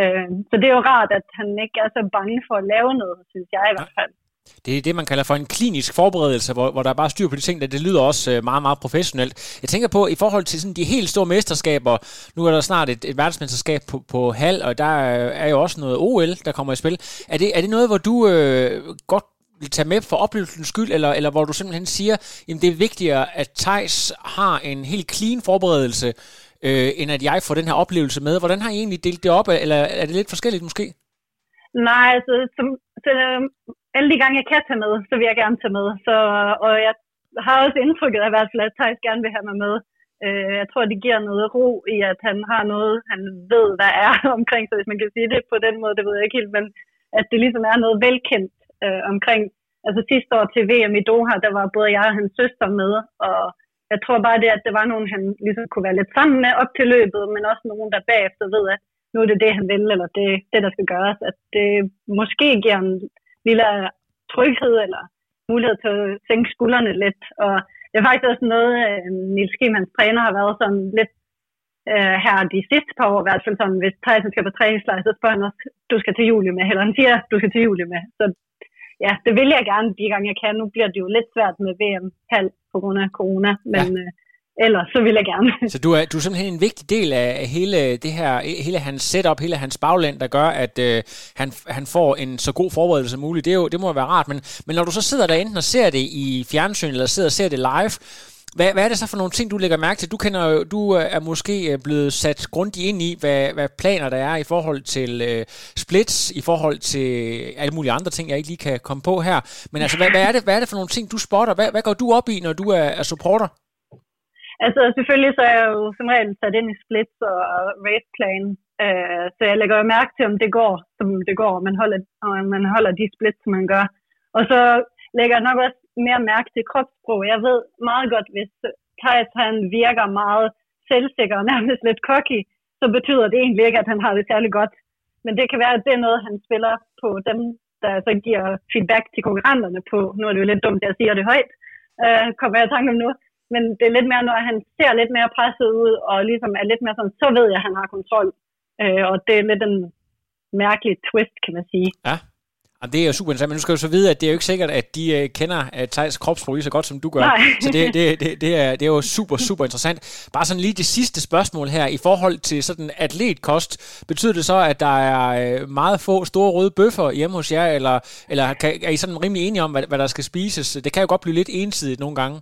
Øh, så det er jo rart, at han ikke er så bange for at lave noget, synes jeg i hvert fald. Det er det, man kalder for en klinisk forberedelse, hvor, hvor der er bare styr på de ting, der det lyder også øh, meget, meget professionelt. Jeg tænker på, i forhold til sådan de helt store mesterskaber, nu er der snart et, et verdensmesterskab på, på halv, og der er jo også noget OL, der kommer i spil. Er det, er det noget, hvor du øh, godt vil tage med for oplevelsens skyld, eller, eller hvor du simpelthen siger, at det er vigtigere, at Tejs har en helt clean forberedelse, øh, end at jeg får den her oplevelse med. Hvordan har I egentlig delt det op, eller er det lidt forskelligt måske? Nej, altså, som, så, øh, alle de gange jeg kan tage med, så vil jeg gerne tage med. Så, og jeg har også indtrykket af i hvert fald, at Thijs gerne vil have mig med. Øh, jeg tror, det giver noget ro i, at han har noget, han ved, hvad er omkring, så hvis man kan sige det på den måde, det ved jeg ikke helt, men at det ligesom er noget velkendt øh, omkring. Altså sidste år til VM i Doha, der var både jeg og hans søster med, og jeg tror bare det, at det var nogen, han ligesom kunne være lidt sammen med op til løbet, men også nogen, der bagefter ved, at nu er det det, han vil, eller det, det der skal gøres. At det måske giver en lille tryghed, eller mulighed til at sænke skuldrene lidt. Og det er faktisk også noget, øh, Nils Kim, træner, har været sådan lidt øh, her de sidste par år, i hvert fald sådan, hvis Tyson skal på træningslejr, så spørger han også, du skal til juli med, eller han siger, du skal til juli med. Så ja, det vil jeg gerne de gange jeg kan. Nu bliver det jo lidt svært med VM-halv på grund af corona, men ja. øh, ellers så vil jeg gerne. Så du er, du er simpelthen en vigtig del af hele det her, hele hans setup, hele hans bagland, der gør, at øh, han, han får en så god forberedelse som muligt. Det, er jo, det må være rart, men, men når du så sidder der enten og ser det i fjernsyn, eller sidder og ser det live, hvad, hvad er det så for nogle ting, du lægger mærke til? Du kender jo, du øh, er måske øh, blevet sat grundigt ind i, hvad, hvad planer der er i forhold til uh, splits, i forhold til alle mulige andre ting, jeg ikke lige kan komme på her. Men altså, hvad, hvad, er, det, hvad er det for nogle ting, du spotter? Hvad, hvad går du op i, når du er, er supporter? Altså selvfølgelig så er jeg jo som regel sat ind i splits og raceplan, øh, så jeg lægger jo mærke til, om det går, som det går, og man holder, og man holder de splits, som man gør. Og så lægger jeg nok også mere mærke til kropssprog. Jeg ved meget godt, hvis Thijs han virker meget selvsikker og nærmest lidt cocky, så betyder det egentlig ikke, at han har det særlig godt. Men det kan være, at det er noget, han spiller på dem, der så giver feedback til konkurrenterne på. Nu er det jo lidt dumt, at jeg siger det højt, øh, kommer jeg i tanke om nu. Men det er lidt mere, når han ser lidt mere presset ud, og ligesom er lidt mere sådan, så ved jeg, at han har kontrol. Øh, og det er lidt en mærkelig twist, kan man sige. Ja, Jamen, det er jo super interessant, men nu skal du så vide, at det er jo ikke sikkert, at de uh, kender uh, Thijs kropsprog lige så godt, som du gør. Nej. Så det, det, det, det, er, det er jo super, super interessant. Bare sådan lige det sidste spørgsmål her, i forhold til sådan atletkost, betyder det så, at der er uh, meget få store røde bøffer hjemme hos jer, eller, eller kan, er I sådan rimelig enige om, hvad, hvad der skal spises? Det kan jo godt blive lidt ensidigt nogle gange.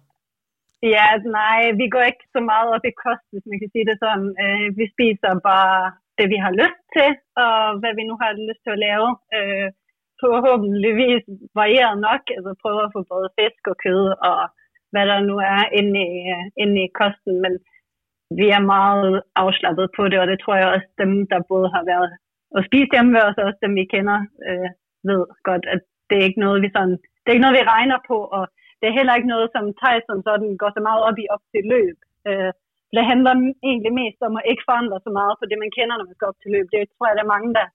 Ja, nej, vi går ikke så meget op i kost, hvis man kan sige det sådan. Uh, vi spiser bare det, vi har lyst til, og hvad vi nu har lyst til at lave. Uh, forhåbentligvis varieret nok, altså prøver at få både fisk og kød og hvad der nu er inde i, inde i kosten, men vi er meget afslappet på det, og det tror jeg også dem, der både har været og spist hjemme og også dem, vi kender, øh, ved godt, at det er ikke noget, vi sådan, det er ikke noget, vi regner på, og det er heller ikke noget, som Tyson sådan går så meget op i op til løb. Øh, det handler egentlig mest om at ikke forandre så meget på det, man kender, når man skal op til løb. Det tror jeg, der er mange, der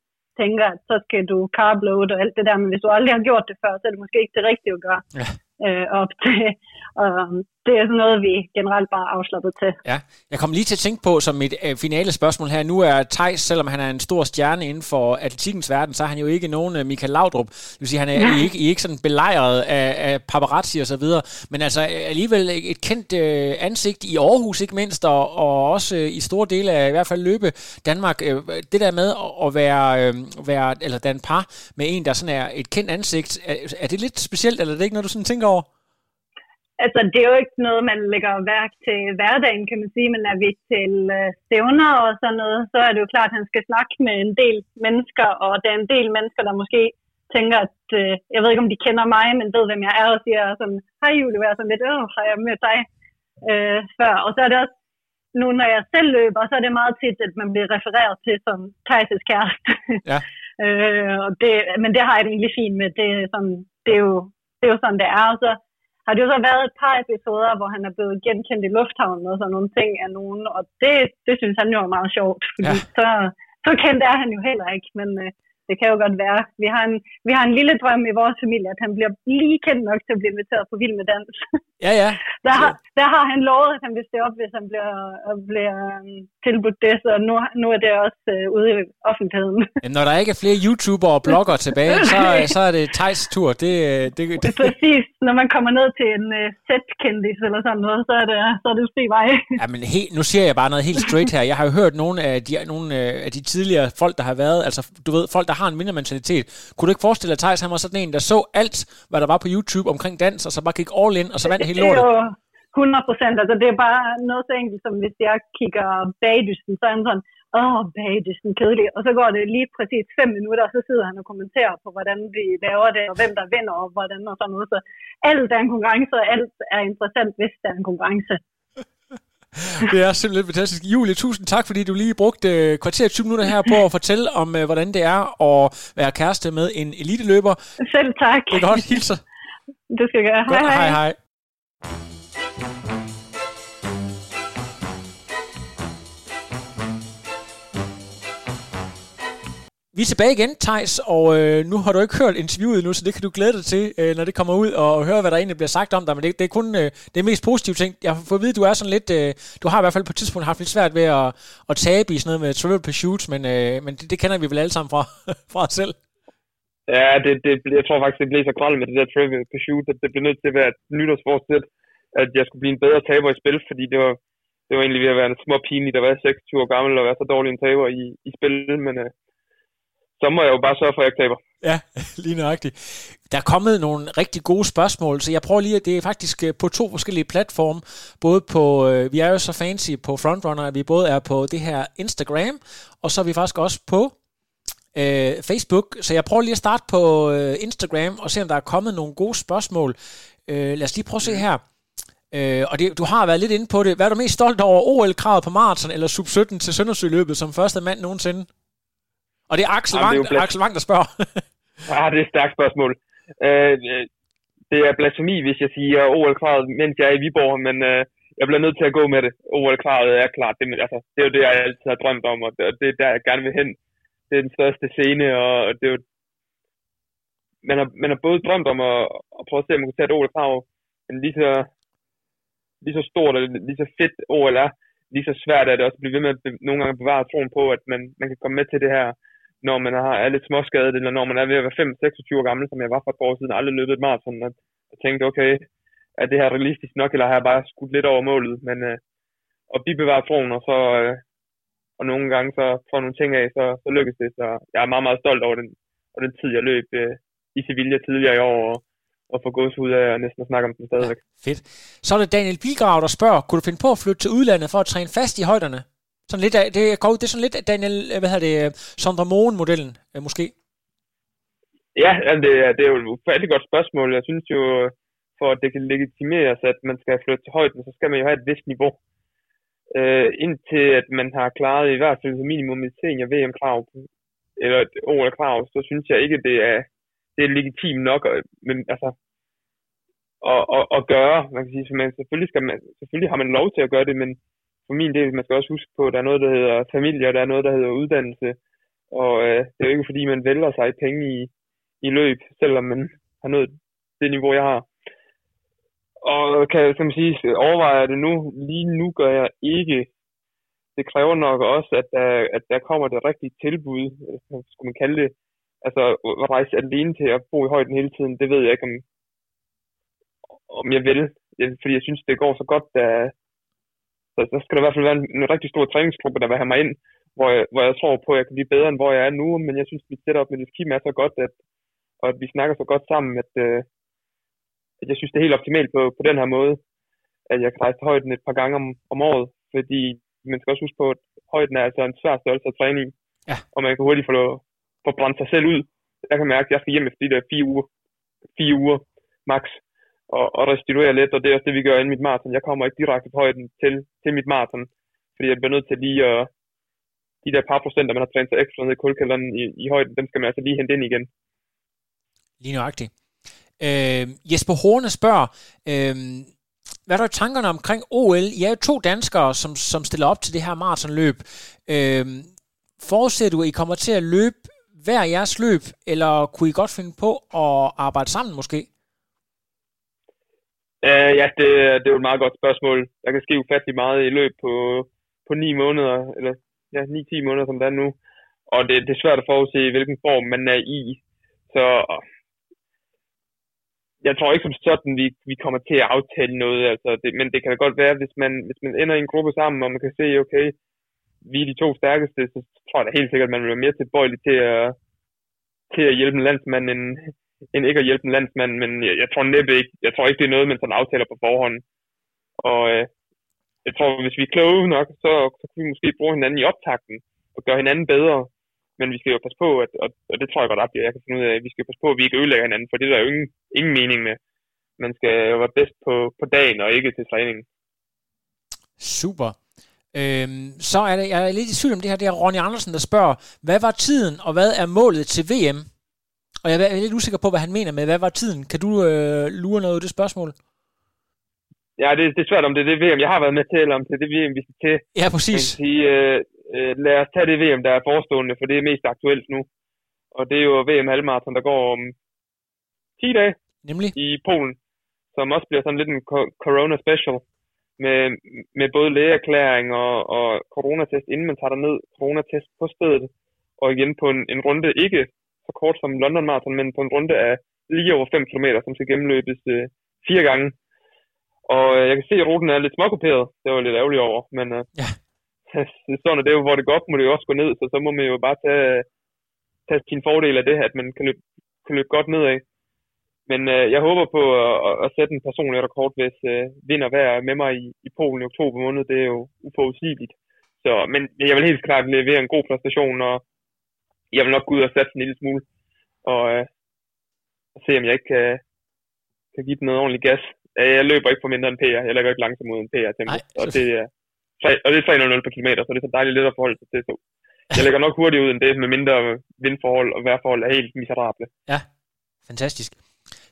tænker, at så skal du carbload og alt det der, men hvis du aldrig har gjort det før, så er det måske ikke det rigtige at gøre. Ja. Øh, op til. Og det er sådan noget, vi generelt bare afslappet til. Ja, jeg kom lige til at tænke på som et øh, finale spørgsmål her. Nu er Tejs, selvom han er en stor stjerne inden for atletikkens verden, så er han jo ikke nogen øh, Michael Laudrup. Det vil sige, han er ja. ikke, ikke sådan belejret af, af paparazzi og så videre. Men altså alligevel et kendt øh, ansigt i Aarhus ikke mindst, og, og også øh, i store dele af i hvert fald løbe Danmark. Øh, det der med at være, øh, være eller danne par med en, der sådan er et kendt ansigt, er, er det lidt specielt, eller er det ikke noget, du sådan tænker over? Altså, det er jo ikke noget, man lægger værk til hverdagen, kan man sige, men er vi til øh, stævner og sådan noget, så er det jo klart, at han skal snakke med en del mennesker, og der er en del mennesker, der måske tænker, at øh, jeg ved ikke, om de kender mig, men ved, hvem jeg er, og siger sådan, hej Julie, hvad er sådan lidt, åh, har jeg mødt dig øh, før? Og så er det også, nu når jeg selv løber, så er det meget tit, at man bliver refereret til som Thijs' kæreste. Ja. øh, og det, men det har jeg det egentlig fint med. Det sådan, det er, jo, det er jo sådan, det er. Og så har det jo så været et par episoder, hvor han er blevet genkendt i lufthavnen og sådan nogle ting af nogen, og det, det synes han jo er meget sjovt, fordi ja. så, så kendt er han jo heller ikke, men øh, det kan jo godt være. Vi har, en, vi har en lille drøm i vores familie, at han bliver lige kendt nok til at blive inviteret på Vild med Dans. Ja, ja. der, har, der har han lovet, at han vil stå op, hvis han bliver, bliver um, tilbudt det, så nu, nu er det også uh, ude i offentligheden. Jamen, når der ikke er flere YouTubere og blogger tilbage, så, så er det Tejs tur. Det, det, det. Præcis. Når man kommer ned til en uh, set-kendis eller sådan noget, så er det, så er det fri vej. ja, men he, nu siger jeg bare noget helt straight her. Jeg har jo hørt nogle af de, nogle af de tidligere folk, der har været, altså du ved, folk, der har en vindermentalitet. Kunne du ikke forestille dig, at Thijs han var sådan en, der så alt, hvad der var på YouTube omkring dans, og så bare gik all in, og så vandt hele lortet? 100 procent. Altså, det er bare noget så enkelt, som hvis jeg kigger bagdysten, så er han sådan, åh, oh, bagdysten, kedelig. Og så går det lige præcis fem minutter, og så sidder han og kommenterer på, hvordan vi laver det, og hvem der vinder, og hvordan og sådan noget. Så alt er en konkurrence, og alt er interessant, hvis der er en konkurrence det er simpelthen fantastisk. Julie, tusind tak, fordi du lige brugte uh, kvarter 20 minutter her på at fortælle om, uh, hvordan det er at være kæreste med en eliteløber. Selv tak. Det er godt. Hilser. Det skal jeg gøre. Hej, hej. hej, hej. Vi er tilbage igen, Tejs, og øh, nu har du ikke hørt interviewet nu, så det kan du glæde dig til, øh, når det kommer ud, og, høre, hvad der egentlig bliver sagt om dig. Men det, det er kun øh, det mest positive ting. Jeg har fået at vide, at du er sådan lidt, øh, du har i hvert fald på et tidspunkt haft lidt svært ved at, at tabe i sådan noget med Trivial pursuits, men, øh, men det, det kender vi vel alle sammen fra, fra os selv. Ja, det, det, jeg tror faktisk, det blev så gralt med det der Trivial Pursuit, at det blev nødt til at være et nytårsforsæt, at jeg skulle blive en bedre taber i spil, fordi det var, det var egentlig ved at være en små pinlig, der var 26 år gammel og være så dårlig en taber i, i spil, men øh, så må jeg jo bare sørge for, at jeg taber. Ja, lige nøjagtigt. Der er kommet nogle rigtig gode spørgsmål, så jeg prøver lige, at det er faktisk øh, på to forskellige platforme. Både på, øh, vi er jo så fancy på Frontrunner, at vi både er på det her Instagram, og så er vi faktisk også på øh, Facebook. Så jeg prøver lige at starte på øh, Instagram og se, om der er kommet nogle gode spørgsmål. Øh, lad os lige prøve at se her. Øh, og det, du har været lidt inde på det. Hvad er du mest stolt over? OL-kravet på maraton eller sub-17 til Søndersø-løbet som første mand nogensinde? Og det er Axel, Wang, det er Axel Wang, der spørger. ja, det er et stærkt spørgsmål. Øh, det er blasfemi, hvis jeg siger OL-kravet, mens jeg er i Viborg, men øh, jeg bliver nødt til at gå med det. OL-kravet er klart. Det, altså, det er jo det, jeg altid har drømt om, og det, er der, jeg gerne vil hen. Det er den største scene, og det er jo... Man har, man har både drømt om at, at prøve at se, om man kan tage et OL-krav, men lige så, lige så stort og lige så fedt OL er, lige så svært er det også at blive ved med at nogle gange bevare troen på, at man, man kan komme med til det her når man har, er lidt småskadet, eller når man er ved at være 5-26 år gammel, som jeg var for et år siden, aldrig løbet et maraton, og jeg tænkte, okay, er det her realistisk nok, eller har jeg bare skudt lidt over målet, men øh, at bibevare troen, og så øh, og nogle gange så får nogle ting af, så, så lykkes det, så jeg er meget, meget stolt over den, over den tid, jeg løb øh, i Sevilla tidligere i år, og, og få gås ud af og næsten at snakke om den stadigvæk. Ja, fedt. Så er det Daniel Bigrav, der spørger, kunne du finde på at flytte til udlandet for at træne fast i højderne? Sådan lidt af, det, det er sådan lidt Daniel, øh, hvad hedder det, øh, Sondre Sondra Moen-modellen, øh, måske? Ja, det, er, det er jo et ufattelig godt spørgsmål. Jeg synes jo, for at det kan legitimeres, at man skal flytte til højden, så skal man jo have et vist niveau. Øh, indtil at man har klaret i hvert fald minimum et senior VM-krav, eller et OL-krav, så synes jeg ikke, det er, det er legitimt nok men, altså, at, at, at, gøre. Man kan sige, så man, selvfølgelig, skal man, selvfølgelig har man lov til at gøre det, men for min del, man skal også huske på, at der er noget, der hedder familie, og der er noget, der hedder uddannelse. Og øh, det er jo ikke, fordi man vælger sig penge i, i løb, selvom man har nået det niveau, jeg har. Og kan, jeg man sige, overvejer det nu. Lige nu gør jeg ikke. Det kræver nok også, at der, at der kommer det rigtige tilbud, øh, skulle man kalde det. Altså at rejse alene til at bo i højden hele tiden, det ved jeg ikke, om, om jeg vil. Fordi jeg synes, det går så godt, da, så der skal der i hvert fald være en, en rigtig stor træningsgruppe, der vil have mig ind, hvor jeg, hvor jeg tror på, at jeg kan blive bedre, end hvor jeg er nu. Men jeg synes, at mit setup med det team er så godt, at, og at vi snakker så godt sammen, at, øh, at jeg synes, det er helt optimalt på, på den her måde, at jeg kan rejse til højden et par gange om, om året. Fordi man skal også huske på, at højden er altså en svær størrelse at træne i. Ja. Og man kan hurtigt få, få brændt sig selv ud. Jeg kan mærke, at jeg skal hjem efter de der fire uger, fire uger max og, og restituere lidt, og det er også det, vi gør inden mit maraton. Jeg kommer ikke direkte på højden til, til mit maraton, fordi jeg bliver nødt til lige at, de der par procenter, man har trænet sig ekstra ned i kulkælderen i, i højden, dem skal man altså lige hente ind igen. Lige nøjagtigt. Øh, Jesper Horne spørger, øh, hvad er der i tankerne omkring OL? I er jo to danskere, som, som stiller op til det her maratonløb. Øh, forudser du, at I kommer til at løbe hver jeres løb, eller kunne I godt finde på at arbejde sammen måske? Uh, ja, det, det er jo et meget godt spørgsmål. Der kan ske ufattelig meget i løb på, på 9 måneder, eller ja, 9-10 måneder, som det er nu. Og det, det er svært at forudse, hvilken form man er i. Så øh, jeg tror ikke som sådan, vi, vi kommer til at aftale noget. Altså det, men det kan da godt være, hvis man, hvis man ender i en gruppe sammen, og man kan se, okay, vi er de to stærkeste, så tror jeg da helt sikkert, at man vil være mere tilbøjelig til at, til at hjælpe en landsmand, end, end ikke at hjælpe en landsmand, men jeg, jeg tror næppe ikke, jeg tror ikke, det er noget, man sådan aftaler på forhånd. Og øh, jeg tror, hvis vi er kloge nok, så, så kan vi måske bruge hinanden i optakten og gøre hinanden bedre. Men vi skal jo passe på, at, og, og det tror jeg godt, at jeg kan finde ud af, at vi skal passe på, at vi ikke ødelægger hinanden, for det er der jo ingen, ingen mening med. Man skal jo være bedst på, på dagen og ikke til træningen. Super. Øhm, så er det, jeg er lidt i tvivl om det her, det er Ronny Andersen, der spørger, hvad var tiden, og hvad er målet til VM? Og jeg er lidt usikker på, hvad han mener med, hvad var tiden? Kan du øh, lure noget af det spørgsmål? Ja, det, det er svært, om det er det VM, jeg har været med til, eller om det er det VM, vi skal til. Ja, præcis. Sige, øh, øh, lad os tage det VM, der er forestående, for det er mest aktuelt nu. Og det er jo VM halvmarathon, der går om 10 dage Nemlig? i Polen, som også bliver sådan lidt en corona special med, med både lægeerklæring og, og coronatest, inden man tager ned, coronatest på stedet, og igen på en, en runde, ikke så kort som London Marathon, men på en runde af lige over 5 km, som skal gennemløbes øh, fire gange. Og øh, jeg kan se, at ruten er lidt småkoperet. Det var lidt ærgerligt over, men øh, ja. sådan er det jo, hvor det går op, må det jo også gå ned, så så må man jo bare tage, tage sin fordel af det, at man kan løbe, kan løbe godt nedad. Men øh, jeg håber på at, at sætte en personlig rekord, hvis øh, vinder hver med mig i, i Polen i oktober måned. Det er jo uforudsigeligt. Så, men jeg vil helt klart levere en god præstation, og jeg vil nok gå ud og sætte en lille smule, og, øh, og se om jeg ikke kan, kan give den noget ordentligt gas. Jeg løber ikke på mindre end PR. Jeg lægger ikke langsomt mod en PR-tempo. Og det er, og det er 300 per kilometer, så det er så dejligt lidt at forholde sig til. Så jeg lægger nok hurtigt ud end det, med mindre vindforhold og vejrforhold er helt miserable. Ja, fantastisk.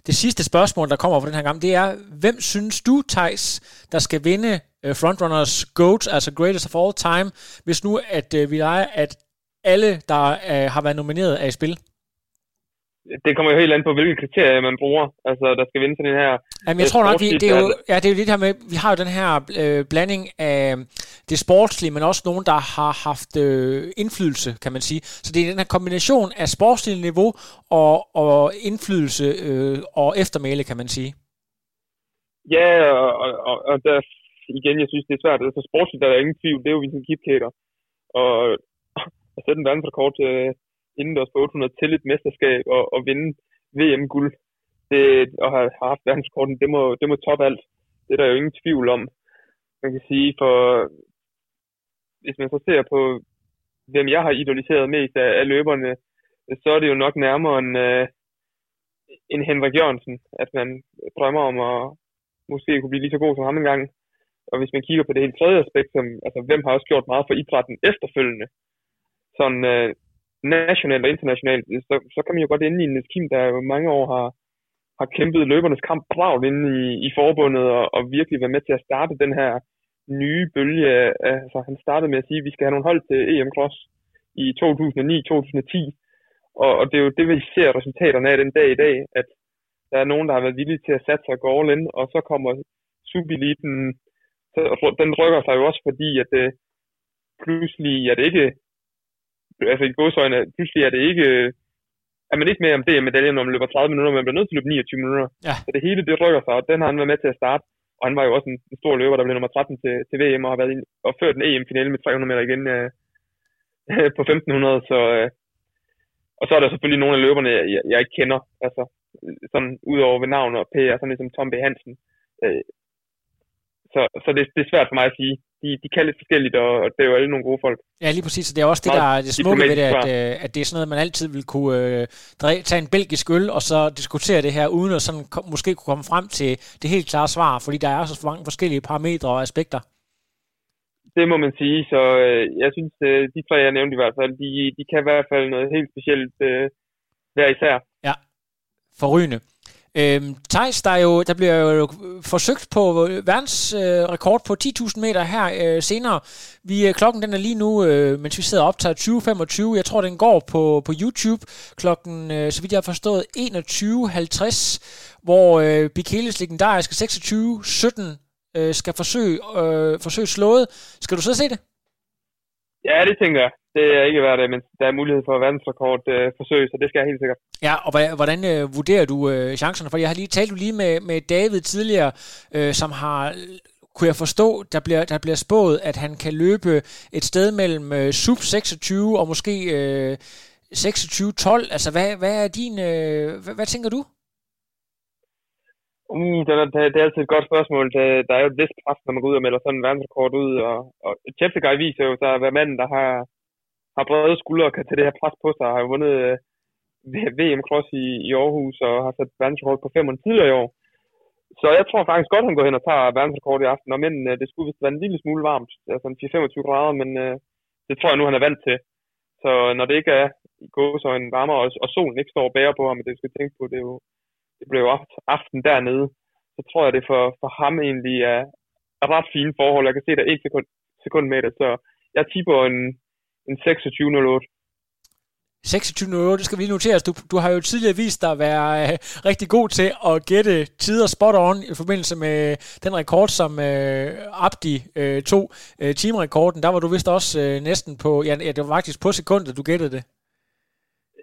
Det sidste spørgsmål, der kommer på den her gang, det er, hvem synes du, Thijs, der skal vinde uh, Frontrunners GOAT, altså Greatest of All Time, hvis nu at vi leger, at alle, der uh, har været nomineret, er i spil? det kommer jo helt an på, hvilke kriterier man bruger, altså der skal vinde sådan en her... Jamen, jeg tror nok, vi, det, er jo, ja, det er jo det her med, vi har jo den her øh, blanding af det sportslige, men også nogen, der har haft øh, indflydelse, kan man sige. Så det er den her kombination af sportsligt niveau og, og indflydelse øh, og eftermæle, kan man sige. Ja, og, og, og der, igen, jeg synes, det er svært. Altså sportsligt der er der ingen tvivl, det er jo Vincent Kipketer. Og at sætte en verdensrekord til, indendørs på 800 til et mesterskab og, og vinde VM-guld det, og have haft verdensrekorden, det må, det må toppe alt. Det er der jo ingen tvivl om. Man kan sige, for hvis man så ser på, hvem jeg har idoliseret mest af, af løberne, så er det jo nok nærmere en, uh, en Henrik Jørgensen, at man drømmer om at måske kunne blive lige så god som ham engang. Og hvis man kigger på det helt tredje aspekt, som, altså hvem har også gjort meget for idrætten efterfølgende, sådan øh, nationalt og internationalt, så, så kan man jo godt ende i en team, der jo mange år har, har kæmpet løbernes kamp bravt inde i, i forbundet, og, og virkelig været med til at starte den her nye bølge. Altså, han startede med at sige, at vi skal have nogle hold til EM Cross i 2009-2010, og, og det er jo det, vi ser resultaterne af den dag i dag, at der er nogen, der har været villige til at satse sig gå all in, og så kommer Subeliten, så, den rykker sig jo også, fordi at det, pludselig er det ikke altså i godsøjne, pludselig er det ikke, er man ikke med om det medalje, når man løber 30 minutter, men man bliver nødt til at løbe 29 minutter. Ja. Så det hele, det rykker sig, og den har han været med til at starte. Og han var jo også en, en stor løber, der blev nummer 13 til, til VM, og har været ind, og ført en EM-finale med 300 meter igen øh, på 1500, så... Øh, og så er der selvfølgelig nogle af løberne, jeg, jeg ikke kender, altså sådan udover ved navn og P, sådan ligesom Tom B. Hansen. Øh, så så det, det er svært for mig at sige, de, de kan lidt forskelligt, og det er jo alle nogle gode folk. Ja, lige præcis. Det er også det, der er det smukke ved det, at, øh, at det er sådan noget, man altid vil kunne øh, tage en belgisk øl, og så diskutere det her, uden at sådan, måske kunne komme frem til det helt klare svar, fordi der er så mange forskellige parametre og aspekter. Det må man sige, så øh, jeg synes, øh, de tre, jeg nævnte i hvert fald, de, de kan i hvert fald noget helt specielt øh, hver især. Ja, forrygende. Øhm, Thijs, der, er jo, der bliver jo forsøgt på verdensrekord øh, på 10.000 meter her øh, senere. Vi, øh, klokken den er lige nu, øh, mens vi sidder og optager 20.25. Jeg tror, den går på, på YouTube klokken, øh, så vidt jeg har forstået, 21.50, hvor øh, Bikeles legendariske 26.17 øh, skal forsøge, øh, forsøge slået. Skal du så se det? Ja, det tænker jeg. Det er ikke værd det, men der er mulighed for verdensrekord øh, forsøg, så det skal jeg helt sikkert. Ja, og hvordan øh, vurderer du øh, chancerne? For jeg har lige talt lige med, med David tidligere, øh, som har kunne jeg forstå, der bliver, der bliver spået, at han kan løbe et sted mellem øh, sub 26 og måske øh, 26-12. Altså, hvad, hvad er din... Øh, hvad, hvad tænker du? Uh, det, er, det er altid et godt spørgsmål. Det, der er jo et vist pres, når man går ud og melder sådan en verdensrekord ud. Og, og Cheptegei viser jo at være manden, der har, har brede skuldre og kan tage det her pres på sig. Har jo vundet øh, VM Cross i, i Aarhus og har sat verdensrekord på 5 tidligere i år. Så jeg tror faktisk godt, han går hen og tager verdensrekord i aften. Og men øh, det skulle vist være en lille smule varmt, altså 4-25 grader, men øh, det tror jeg nu, han er vant til. Så når det ikke er i gåsøjne varmere, og, og solen ikke står og bærer på ham, det skal tænke på, det er jo det blev aften dernede, så tror jeg, det for, for ham egentlig er, er ret fine forhold. Jeg kan se, der er et sekund, sekund med det, så jeg tipper en, en 26.08. 26.08, det skal vi notere. Du, du har jo tidligere vist dig at være øh, rigtig god til at gætte tider spot on i forbindelse med den rekord, som øh, Abdi øh, tog, øh, teamrekorden. Der var du vist også øh, næsten på, ja, ja, det var faktisk på sekundet, du gættede det.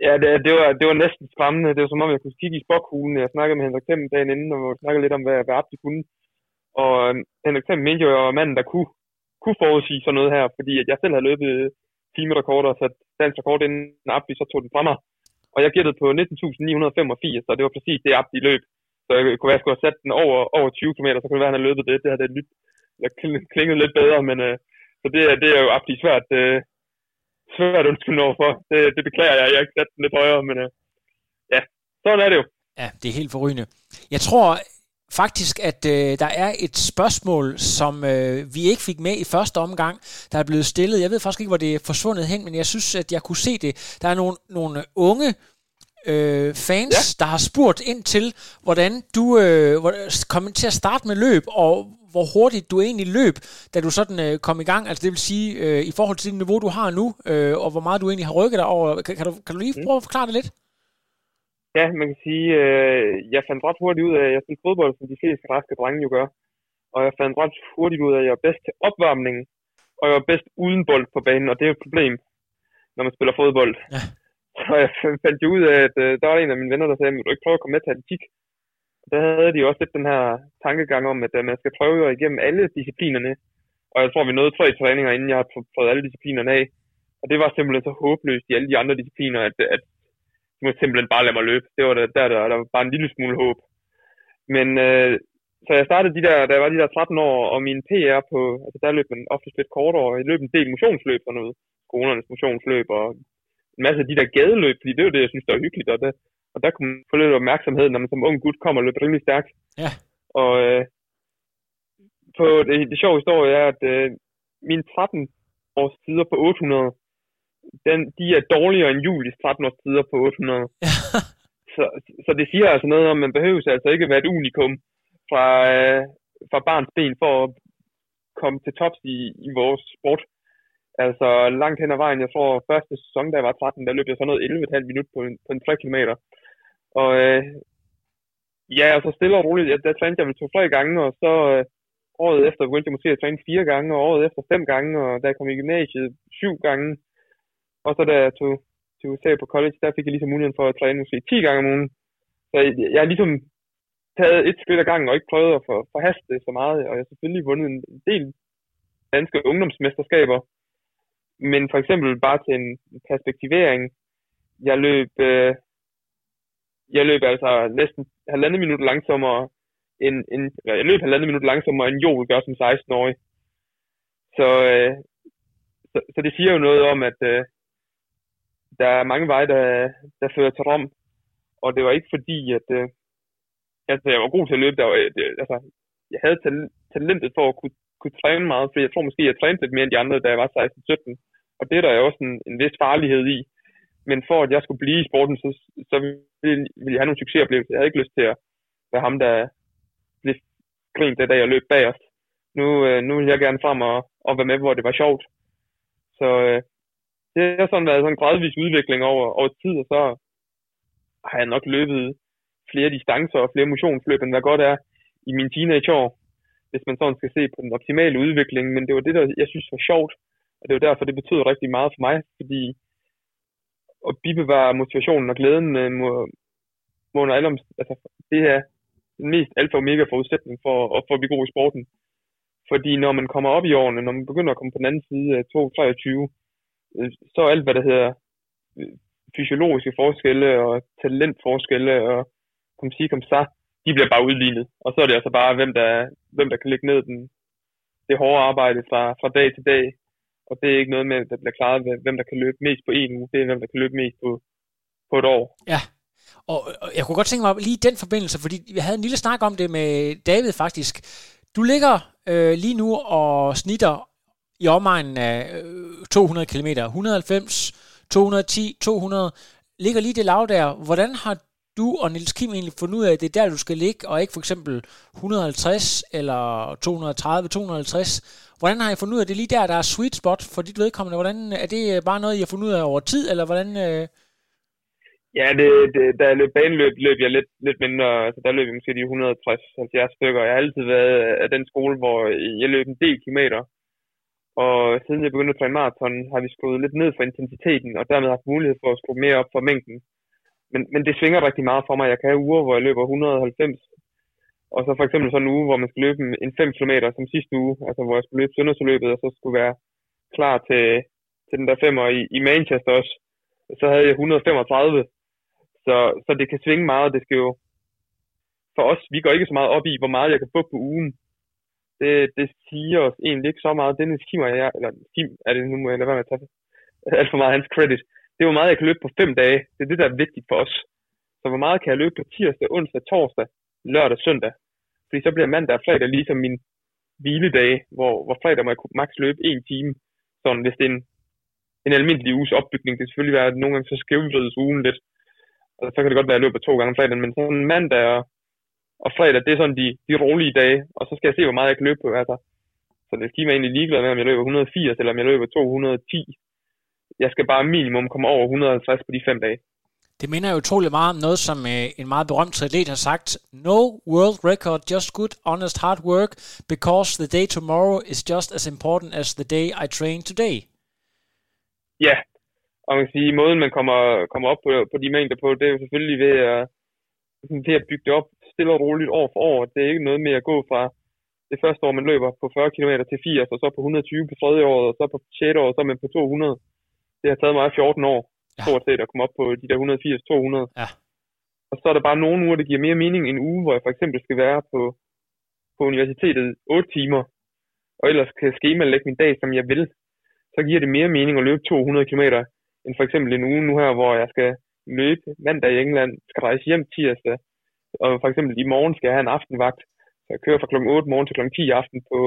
Ja, det, det, var, det var næsten skræmmende. Det var som om, jeg kunne kigge i spokkuglen. Jeg snakkede med Henrik Thiem dagen inden, og snakkede lidt om, hvad, hvad Abdi kunne. Og øhm, Henrik Thiem mente jo, at jeg var manden, der kunne, kunne forudsige sådan noget her, fordi at jeg selv havde løbet timerekord og sat dansk rekord inden Abdi så tog den fra mig. Og jeg gættede på 19.985, og det var præcis det Abdi løb. Så jeg kunne være, at jeg skulle have sat den over, over 20 km, så kunne det være, at han havde løbet det. Det havde det lidt, klinget lidt bedre, men øh, så det, det er jo Abdi svært, øh, svært undskyld overfor. Det, det beklager jeg, jeg har ikke sat den lidt højere, men øh, ja, sådan er det jo. Ja, det er helt forrygende. Jeg tror faktisk, at øh, der er et spørgsmål, som øh, vi ikke fik med i første omgang, der er blevet stillet. Jeg ved faktisk ikke, hvor det er forsvundet hen, men jeg synes, at jeg kunne se det. Der er nogle, nogle unge øh, fans, ja. der har spurgt ind til, hvordan du øh, kom til at starte med løb, og hvor hurtigt du egentlig løb, da du sådan øh, kom i gang. Altså det vil sige, øh, i forhold til det niveau, du har nu, øh, og hvor meget du egentlig har rykket dig over. Kan, kan, du, kan du lige mm. prøve at forklare det lidt? Ja, man kan sige, øh, jeg fandt ret hurtigt ud af, at jeg spiller fodbold, som de fleste raske drenge jo gør. Og jeg fandt ret hurtigt ud af, at jeg er bedst til opvarmning, og jeg er bedst uden bold på banen, og det er jo et problem, når man spiller fodbold. Ja. Så jeg fandt jo ud af, at øh, der var en af mine venner, der sagde, at du ikke prøve at komme med til atletik? Der havde de også lidt den her tankegang om, at øh, man skal prøve at igennem alle disciplinerne. Og jeg tror, vi nåede tre træninger, inden jeg har prøvet alle disciplinerne af. Og det var simpelthen så håbløst i alle de andre discipliner, at, at må simpelthen bare lade mig løbe. Det var der, der, der, der var bare en lille smule håb. Men øh, så jeg startede de der, da jeg var de der 13 år, og min PR på, altså der løb man ofte lidt kortere, og jeg løb en del motionsløb og noget. Skolernes motionsløb og en masse af de der gadeløb, fordi det er jo det, jeg synes, der er hyggeligt, og, det, og der kunne man få lidt opmærksomhed, når man som ung gut kommer og løber rimelig stærkt. Ja. Og øh, på det, det sjove historie er, at øh, mine 13 års tider på 800, den, de er dårligere end Julis 13 års tider på 800. så, så det siger altså noget om, at man behøver altså ikke at være et unikum fra, øh, fra barns ben for at komme til tops i, i vores sport. Altså langt hen ad vejen, jeg tror første sæson, da jeg var 13, der løb jeg sådan noget 11,5 minut på en, på en 3 km. Og øh, ja, og så stille og roligt, ja, der trænede jeg vel to-tre gange, og så øh, året efter begyndte jeg måske at træne fire gange, og året efter fem gange, og da jeg kom i gymnasiet syv gange. Og så da jeg tog til USA på college, der fik jeg ligesom muligheden for at træne måske 10 gange om ugen. Så jeg, jeg har ligesom taget et skridt ad gangen og ikke prøvet at for, forhaste det så meget, og jeg har selvfølgelig vundet en del danske ungdomsmesterskaber. Men for eksempel bare til en perspektivering, jeg løb, øh, jeg løb altså næsten halvandet minut langsommere en, en, jeg løb halvandet minut langsommere end Joel gør som 16-årig. Så, øh, så, så det siger jo noget om, at øh, der er mange veje, der, der fører til Rom. Og det var ikke fordi, at øh, altså, jeg var god til at løbe. Der var, øh, det, altså, jeg havde talentet for at kunne, kunne træne meget, for jeg tror måske, jeg trænede lidt mere end de andre, da jeg var 16-17. Og det er der jo også en, en vis farlighed i. Men for at jeg skulle blive i sporten, så, så ville, ville jeg have nogle succesoplevelser. Jeg havde ikke lyst til at være ham, der blev grint det, da jeg løb bagerst. Nu, øh, nu vil jeg gerne frem og, og være med, hvor det var sjovt. Så øh, det har sådan været sådan en gradvis udvikling over, over tid, og så har jeg nok løbet flere distancer og flere motionsløb, end der godt er i mine teenageår, hvis man sådan skal se på den optimale udvikling. Men det var det, der jeg synes var sjovt, og det var derfor, det betød rigtig meget for mig, fordi at bibevare motivationen og glæden øh, må, må under alle altså, det er den mest alfa og omega forudsætning for, for at blive god i sporten. Fordi når man kommer op i årene, når man begynder at komme på den anden side af 2-23, Øh, så alt, hvad der hedder øh, fysiologiske forskelle og talentforskelle og kom sige, kom så, de bliver bare udlignet. Og så er det altså bare, hvem der, hvem der kan lægge ned den, det hårde arbejde fra, fra dag til dag, og det er ikke noget med, der bliver klaret hvem der kan løbe mest på en uge. Det er, hvem der kan løbe mest på, på et år. Ja, og jeg kunne godt tænke mig lige den forbindelse, fordi vi havde en lille snak om det med David faktisk. Du ligger øh, lige nu og snitter i omegnen af 200 km, 190, 210, 200, ligger lige det lav der. Hvordan har du og Nils Kim egentlig fundet ud af, at det er der, du skal ligge, og ikke for eksempel 150 eller 230, 250? Hvordan har I fundet ud af, at det er lige der, der er sweet spot for dit vedkommende? Hvordan, er det bare noget, I har fundet ud af over tid, eller hvordan... Øh... Ja, det, det, da jeg løb baneløb, løb jeg lidt, lidt mindre. Altså, der løb jeg måske de 160-70 stykker. Jeg har altid været af den skole, hvor jeg løb en del kilometer. Og siden jeg begyndte at træne maraton, har vi skruet lidt ned for intensiteten, og dermed haft mulighed for at skrue mere op for mængden. Men, men det svinger rigtig meget for mig. Jeg kan have uger, hvor jeg løber 190 og så for eksempel sådan en uge, hvor man skal løbe en 5 km som sidste uge, altså hvor jeg skulle løbe søndagsløbet, og så skulle være klar til, til den der femmer i, i Manchester også. Så havde jeg 135. Så, så det kan svinge meget. Det skal jo, for os, vi går ikke så meget op i, hvor meget jeg kan få på ugen. Det, det siger os egentlig ikke så meget. Dennis Kim og jeg, eller Kim er det nu, må jeg lade være med at tage alt for meget hans credit. Det er, jo meget jeg kan løbe på fem dage. Det er det, der er vigtigt for os. Så hvor meget kan jeg løbe på tirsdag, onsdag, torsdag, lørdag, søndag. Fordi så bliver mandag og fredag ligesom min hviledag, hvor, hvor fredag må jeg kunne maks løbe en time. Sådan, hvis det er en, en almindelig uges opbygning. Det kan selvfølgelig være, at nogle gange så skævvrides ugen lidt. Og så kan det godt være, at jeg løber to gange fredag, men sådan mandag og, og fredag, det er sådan de, de rolige dage. Og så skal jeg se, hvor meget jeg kan løbe på. Altså, så det skal mig egentlig ligeglad med, om jeg løber 180 eller om jeg løber 210. Jeg skal bare minimum komme over 150 på de fem dage. Det minder jo utrolig meget om noget, som øh, en meget berømt atlet har sagt. No world record, just good, honest hard work, because the day tomorrow is just as important as the day I train today. Ja, og man kan sige, måden man kommer, kommer op på, på de mængder på, det er jo selvfølgelig ved at, ved at bygge det op stille og roligt år for år. Det er ikke noget med at gå fra det første år, man løber på 40 km til 80, og så på 120 på tredje år, og så på 6. år, og så er man på 200. Det har taget mig 14 år ja. stort set at komme op på de der 180-200. Ja. Og så er der bare nogle uger, der giver mere mening en uge, hvor jeg for eksempel skal være på, på universitetet 8 timer, og ellers kan skema lægge min dag, som jeg vil. Så giver det mere mening at løbe 200 km, end for eksempel en uge nu her, hvor jeg skal løbe mandag i England, skal rejse hjem tirsdag, og for eksempel i morgen skal jeg have en aftenvagt, så jeg kører fra kl. 8 morgen til kl. 10 aften på,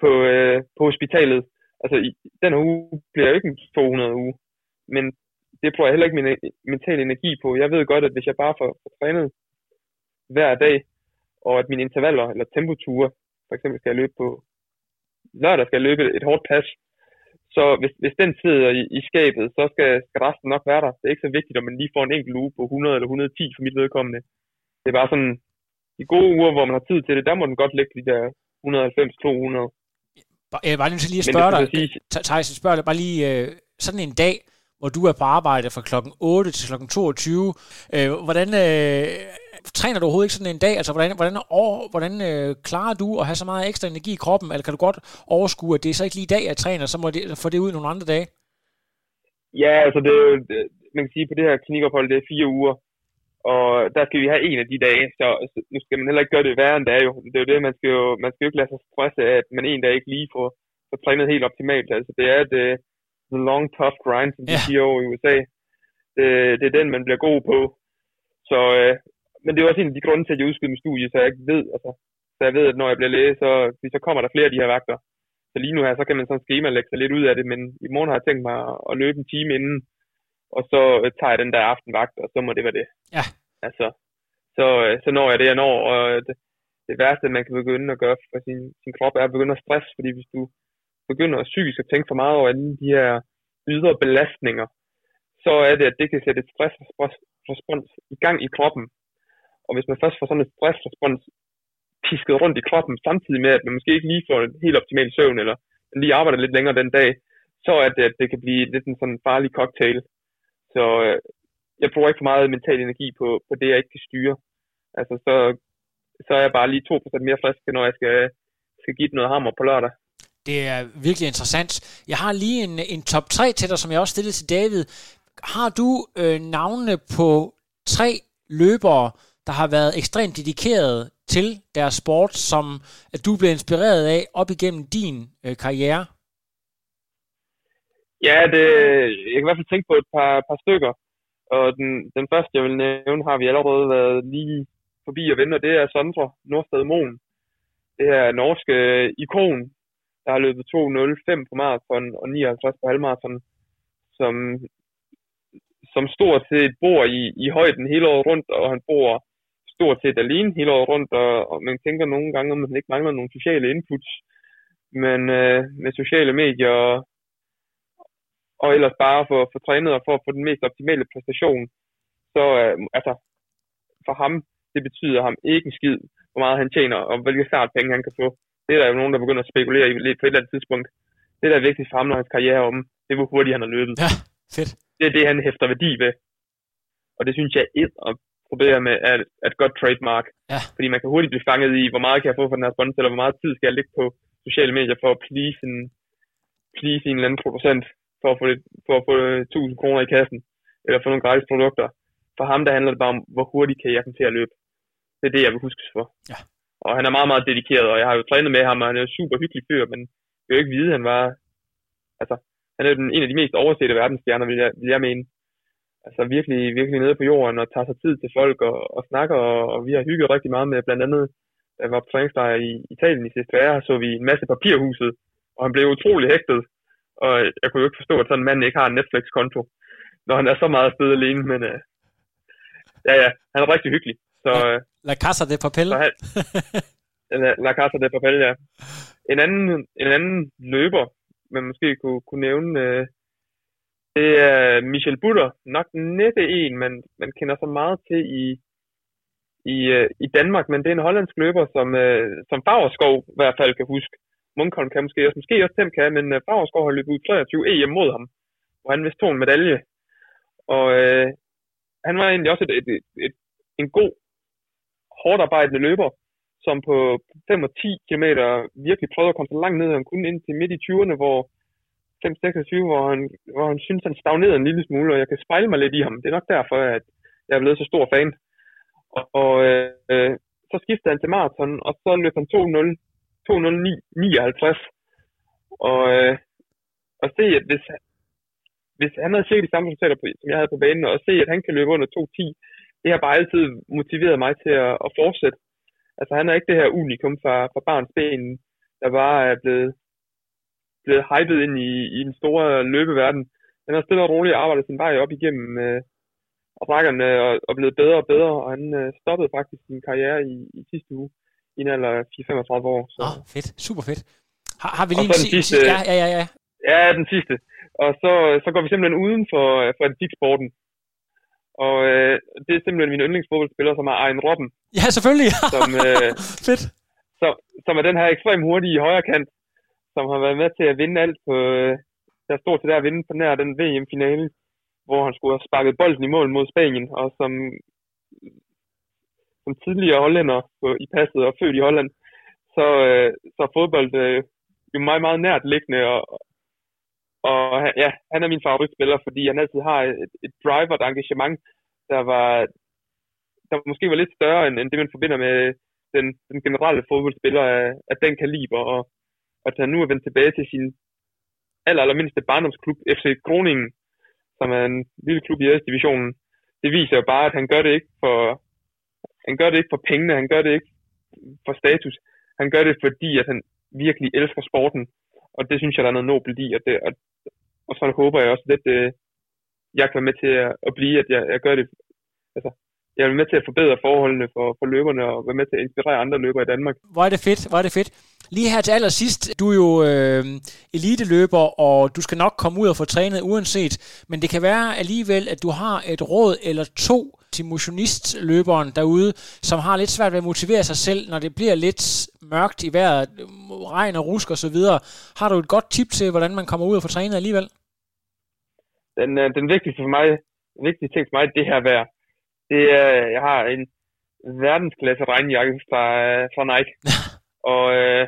på, øh, på hospitalet. Altså, i, den uge bliver jo ikke en 200 uge men det bruger jeg heller ikke min mental energi på. Jeg ved godt, at hvis jeg bare får, får trænet hver dag, og at mine intervaller eller tempoture, for eksempel skal jeg løbe på lørdag, skal jeg løbe et hårdt pas, så hvis, hvis den sidder i, i skabet, så skal, skal resten nok være der. Det er ikke så vigtigt, om man lige får en enkelt uge på 100 eller 110 for mit vedkommende. Det er bare sådan, de gode uger, hvor man har tid til det, der må den godt ligge de der 190-200. Jeg var lige lige at spørge dig, Thijs, spørger dig bare lige, øh, sådan en dag, hvor du er på arbejde fra klokken 8 til klokken 22. Øh, hvordan øh, træner du overhovedet ikke sådan en dag? Altså, hvordan, hvordan, over, hvordan øh, klarer du at have så meget ekstra energi i kroppen? Eller kan du godt overskue, at det er så ikke lige i dag, jeg træner, så må det, få det ud nogle andre dage? Ja, altså det jo, man kan sige, på det her klinikophold, det er fire uger, og der skal vi have en af de dage, så, så nu skal man heller ikke gøre det værre end det er jo. Det er jo det, man skal jo, man skal jo ikke lade sig stresse af, at man en dag ikke lige får, får trænet helt optimalt. Altså det er, at the long tough grind, som de ja. siger over i USA. Det, det er den, man bliver god på. Så, øh, men det er også en af de grunde til, at jeg udskyder min studie, så jeg ikke ved, altså, så jeg ved, at når jeg bliver læge, så, så kommer der flere af de her vagter. Så lige nu her, så kan man sådan schema lægge sig lidt ud af det, men i morgen har jeg tænkt mig at løbe en time inden, og så øh, tager jeg den der aftenvagt, og så må det være det. Ja. Altså, så, øh, så når jeg det, jeg når, og det, det værste, man kan begynde at gøre for sin, sin krop, er at begynde at stresse, fordi hvis du begynder at psykisk at tænke for meget over alle de her ydre belastninger, så er det, at det kan sætte et stressrespons i gang i kroppen. Og hvis man først får sådan et stressrespons pisket rundt i kroppen, samtidig med, at man måske ikke lige får en helt optimal søvn, eller lige arbejder lidt længere den dag, så er det, at det kan blive lidt en sådan farlig cocktail. Så øh, jeg bruger ikke for meget mental energi på, på det, jeg ikke kan styre. Altså, så, så er jeg bare lige 2% mere frisk, når jeg skal, skal give det noget hammer på lørdag. Det er virkelig interessant. Jeg har lige en, en top 3 til dig, som jeg også stillede til David. Har du øh, navnene på tre løbere, der har været ekstremt dedikeret til deres sport, som at du blev inspireret af op igennem din øh, karriere? Ja, det, jeg kan i hvert fald tænke på et par, par stykker. Og den, den første, jeg vil nævne, har vi allerede været lige forbi og vende, og det er Sondre Nordsted Moen. Det her norske øh, ikon, der har løbet 2.05 på maraton og 59 på halvmaraton, som, som stort set bor i, i højden hele året rundt, og han bor stort set alene hele året rundt, og, og man tænker nogle gange, om man ikke mangler nogle sociale inputs, men øh, med sociale medier og, og ellers bare for, for trænet og for at få den mest optimale præstation, så øh, altså, for ham, det betyder ham ikke en skid, hvor meget han tjener, og hvilke start penge han kan få. Det er der jo nogen, der begynder at spekulere i lidt på et eller andet tidspunkt. Det, der er vigtigt for ham, når hans karriere er om, det er, hvor hurtigt han har løbet. Ja, fedt. Det er det, han hæfter værdi ved. Og det synes jeg er probere med er, er et godt trademark. Ja. Fordi man kan hurtigt blive fanget i, hvor meget kan jeg få for den her sponsor, eller hvor meget tid skal jeg lægge på sociale medier for at please en, please en eller anden producent for at få, lidt, for at få 1000 kroner i kassen, eller få nogle gratis produkter. For ham, der handler det bare om, hvor hurtigt kan jeg komme til at løbe. Det er det, jeg vil huskes for. Ja. Og han er meget, meget dedikeret, og jeg har jo trænet med ham, og han er en super hyggelig fyr, men jeg vil jo ikke vide, at han var... Altså, han er den, en af de mest oversete verdensstjerner, vil jeg, vil jeg mene. Altså virkelig, virkelig nede på jorden, og tager sig tid til folk, og, og snakker, og, og vi har hygget rigtig meget med blandt andet, da jeg var på træningslejr i Italien i CSTR, så vi en masse papirhuset, og han blev utrolig hægtet, og jeg kunne jo ikke forstå, at sådan en mand ikke har en Netflix-konto, når han er så meget sted alene, men uh, ja, ja, han er rigtig hyggelig. Så, uh, La Casa de Papel. Så han, La, La Casa de Papel, ja. En anden, en anden løber, man måske kunne, kunne nævne, uh, det er Michel Butter. Nok næppe en, man, man kender så meget til i, i, øh, i Danmark, men det er en hollandsk løber, som, øh, som Fagerskov i hvert fald kan huske. Munkholm kan måske også, måske også Tem kan, men uh, Fagerskov har løbet ud 23 EM mod ham, hvor han vist tog en medalje. Og øh, han var egentlig også et, et, et, et, en god, hårdt arbejdende løber, som på 5 og 10 km virkelig prøvede at komme så langt ned, han kunne ind til midt i 20'erne, hvor 5-26, hvor han, hvor han synes, han stagnerede en lille smule, og jeg kan spejle mig lidt i ham. Det er nok derfor, at jeg er blevet så stor fan. Og, og øh, så skiftede han til maraton, og så løb han 2-0 259. Og, øh, og se, at hvis, hvis han havde cirka de samme resultater, på, som jeg havde på banen, og se, at han kan løbe under 2.10, det har bare altid motiveret mig til at, at fortsætte. Altså, han er ikke det her unikum fra, fra barns ben, der bare er blevet, blevet hypet ind i, i den store løbeverden. Han har stille og roligt arbejdet sin vej op igennem øh, rækkerne og, og blevet bedre og bedre, og han øh, stoppede faktisk sin karriere i, i sidste uge i en alder af 4-35 år. Så. Oh, fedt. Super fedt. Har, har vi lige en den si- sidste- si- Ja, ja, ja, ja. Ja, den sidste. Og så, så går vi simpelthen uden for, for atletiksporten. Og øh, det er simpelthen min yndlingsfodboldspiller, som er Ejn Robben, Ja, selvfølgelig. som, øh, fedt. som, som er den her ekstremt hurtige højre kant, som har været med til at vinde alt på, øh, der stod til der at vinde på nær den VM-finale, hvor han skulle have sparket bolden i mål mod Spanien, og som, som tidligere hollænder på, i passet og født i Holland, så, øh, så er fodbold øh, jo meget, meget nært liggende, og, og ja, han er min favoritspiller, fordi han altid har et, et drive og et engagement, der var, der måske var lidt større, end, end det man forbinder med den, den generelle fodboldspiller af, af den kaliber, og at han nu er vendt tilbage til sin aller, allermindste barndomsklub, FC Groningen, som er en lille klub i divisionen. Det viser jo bare, at han gør det ikke for, han gør det ikke for pengene, han gør det ikke for status. Han gør det, fordi at han virkelig elsker sporten, og det synes jeg, der er noget nobelt i, og, det, og, og så håber jeg også lidt, øh, jeg kan være med til at, at blive, at jeg, jeg gør det, altså, jeg er med til at forbedre forholdene for, for løberne, og være med til at inspirere andre løbere i Danmark. Hvor er det fedt, hvor er det fedt. Lige her til allersidst, du er jo øh, eliteløber, og du skal nok komme ud og få trænet uanset, men det kan være alligevel, at du har et råd eller to til motionistløberen derude, som har lidt svært ved at motivere sig selv, når det bliver lidt mørkt i vejret, regn og rusk og så videre. Har du et godt tip til, hvordan man kommer ud og får trænet alligevel? den, øh, den vigtigste for mig, den vigtigste ting for mig, det her vejr, det er, jeg har en verdensklasse regnjakke fra, øh, fra Nike. og, øh,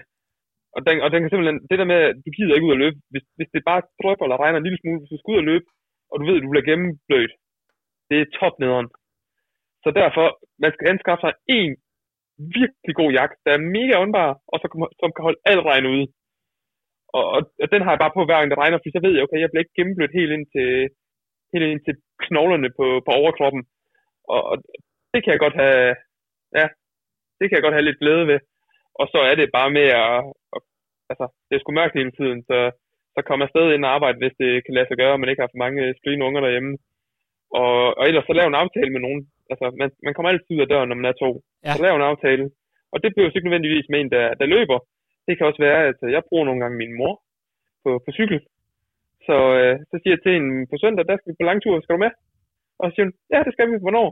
og, den, og den kan simpelthen, det der med, at du gider ikke ud at løbe, hvis, hvis det bare drypper eller regner en lille smule, hvis du skal ud og løbe, og du ved, at du bliver gennemblødt, det er top nederen. Så derfor, man skal anskaffe sig en virkelig god jakke, der er mega åndbar, og så, som kan holde al regn ude. Og, og, og, den har jeg bare på hver gang det regner, fordi så ved jeg, okay, jeg bliver ikke gennemblødt helt ind til, helt ind til knoglerne på, på overkroppen. Og, og det kan jeg godt have, ja, det kan jeg godt have lidt glæde ved. Og så er det bare med at altså, det er sgu mørkt hele tiden, så, så kommer jeg stadig ind og arbejde, hvis det kan lade sig gøre, og man ikke har for mange skrigende unger derhjemme. Og, og ellers så lave en aftale med nogen. Altså, man, man kommer altid ud af døren, når man er to. Ja. Så lave en aftale. Og det bliver jo ikke nødvendigvis med en, der, der løber. Det kan også være, at jeg bruger nogle gange min mor på, på cykel. Så, øh, så siger jeg til hende på søndag, der skal vi på langtur, skal du med? Og så siger hun, ja, det skal vi, hvornår?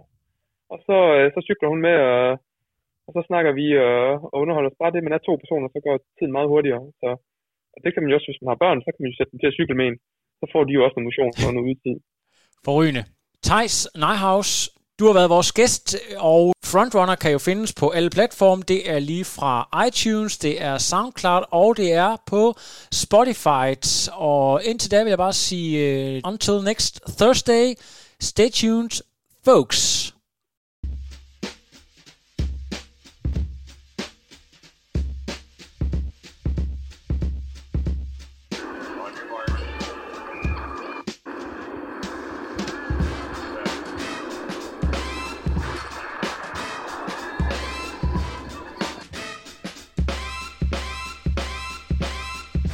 Og så, øh, så cykler hun med, og, og så snakker vi øh, og underholder os. Bare det, man er to personer, så går tiden meget hurtigere. Så, og det kan man jo også, hvis man har børn, så kan man jo sætte dem til at cykle med en. Så får de jo også noget motion og noget udtid. Forrygende. Thijs Neihaus, du har været vores gæst, og Frontrunner kan jo findes på alle platforme. Det er lige fra iTunes, det er SoundCloud, og det er på Spotify. Og indtil da vil jeg bare sige, uh, until next Thursday, stay tuned, folks.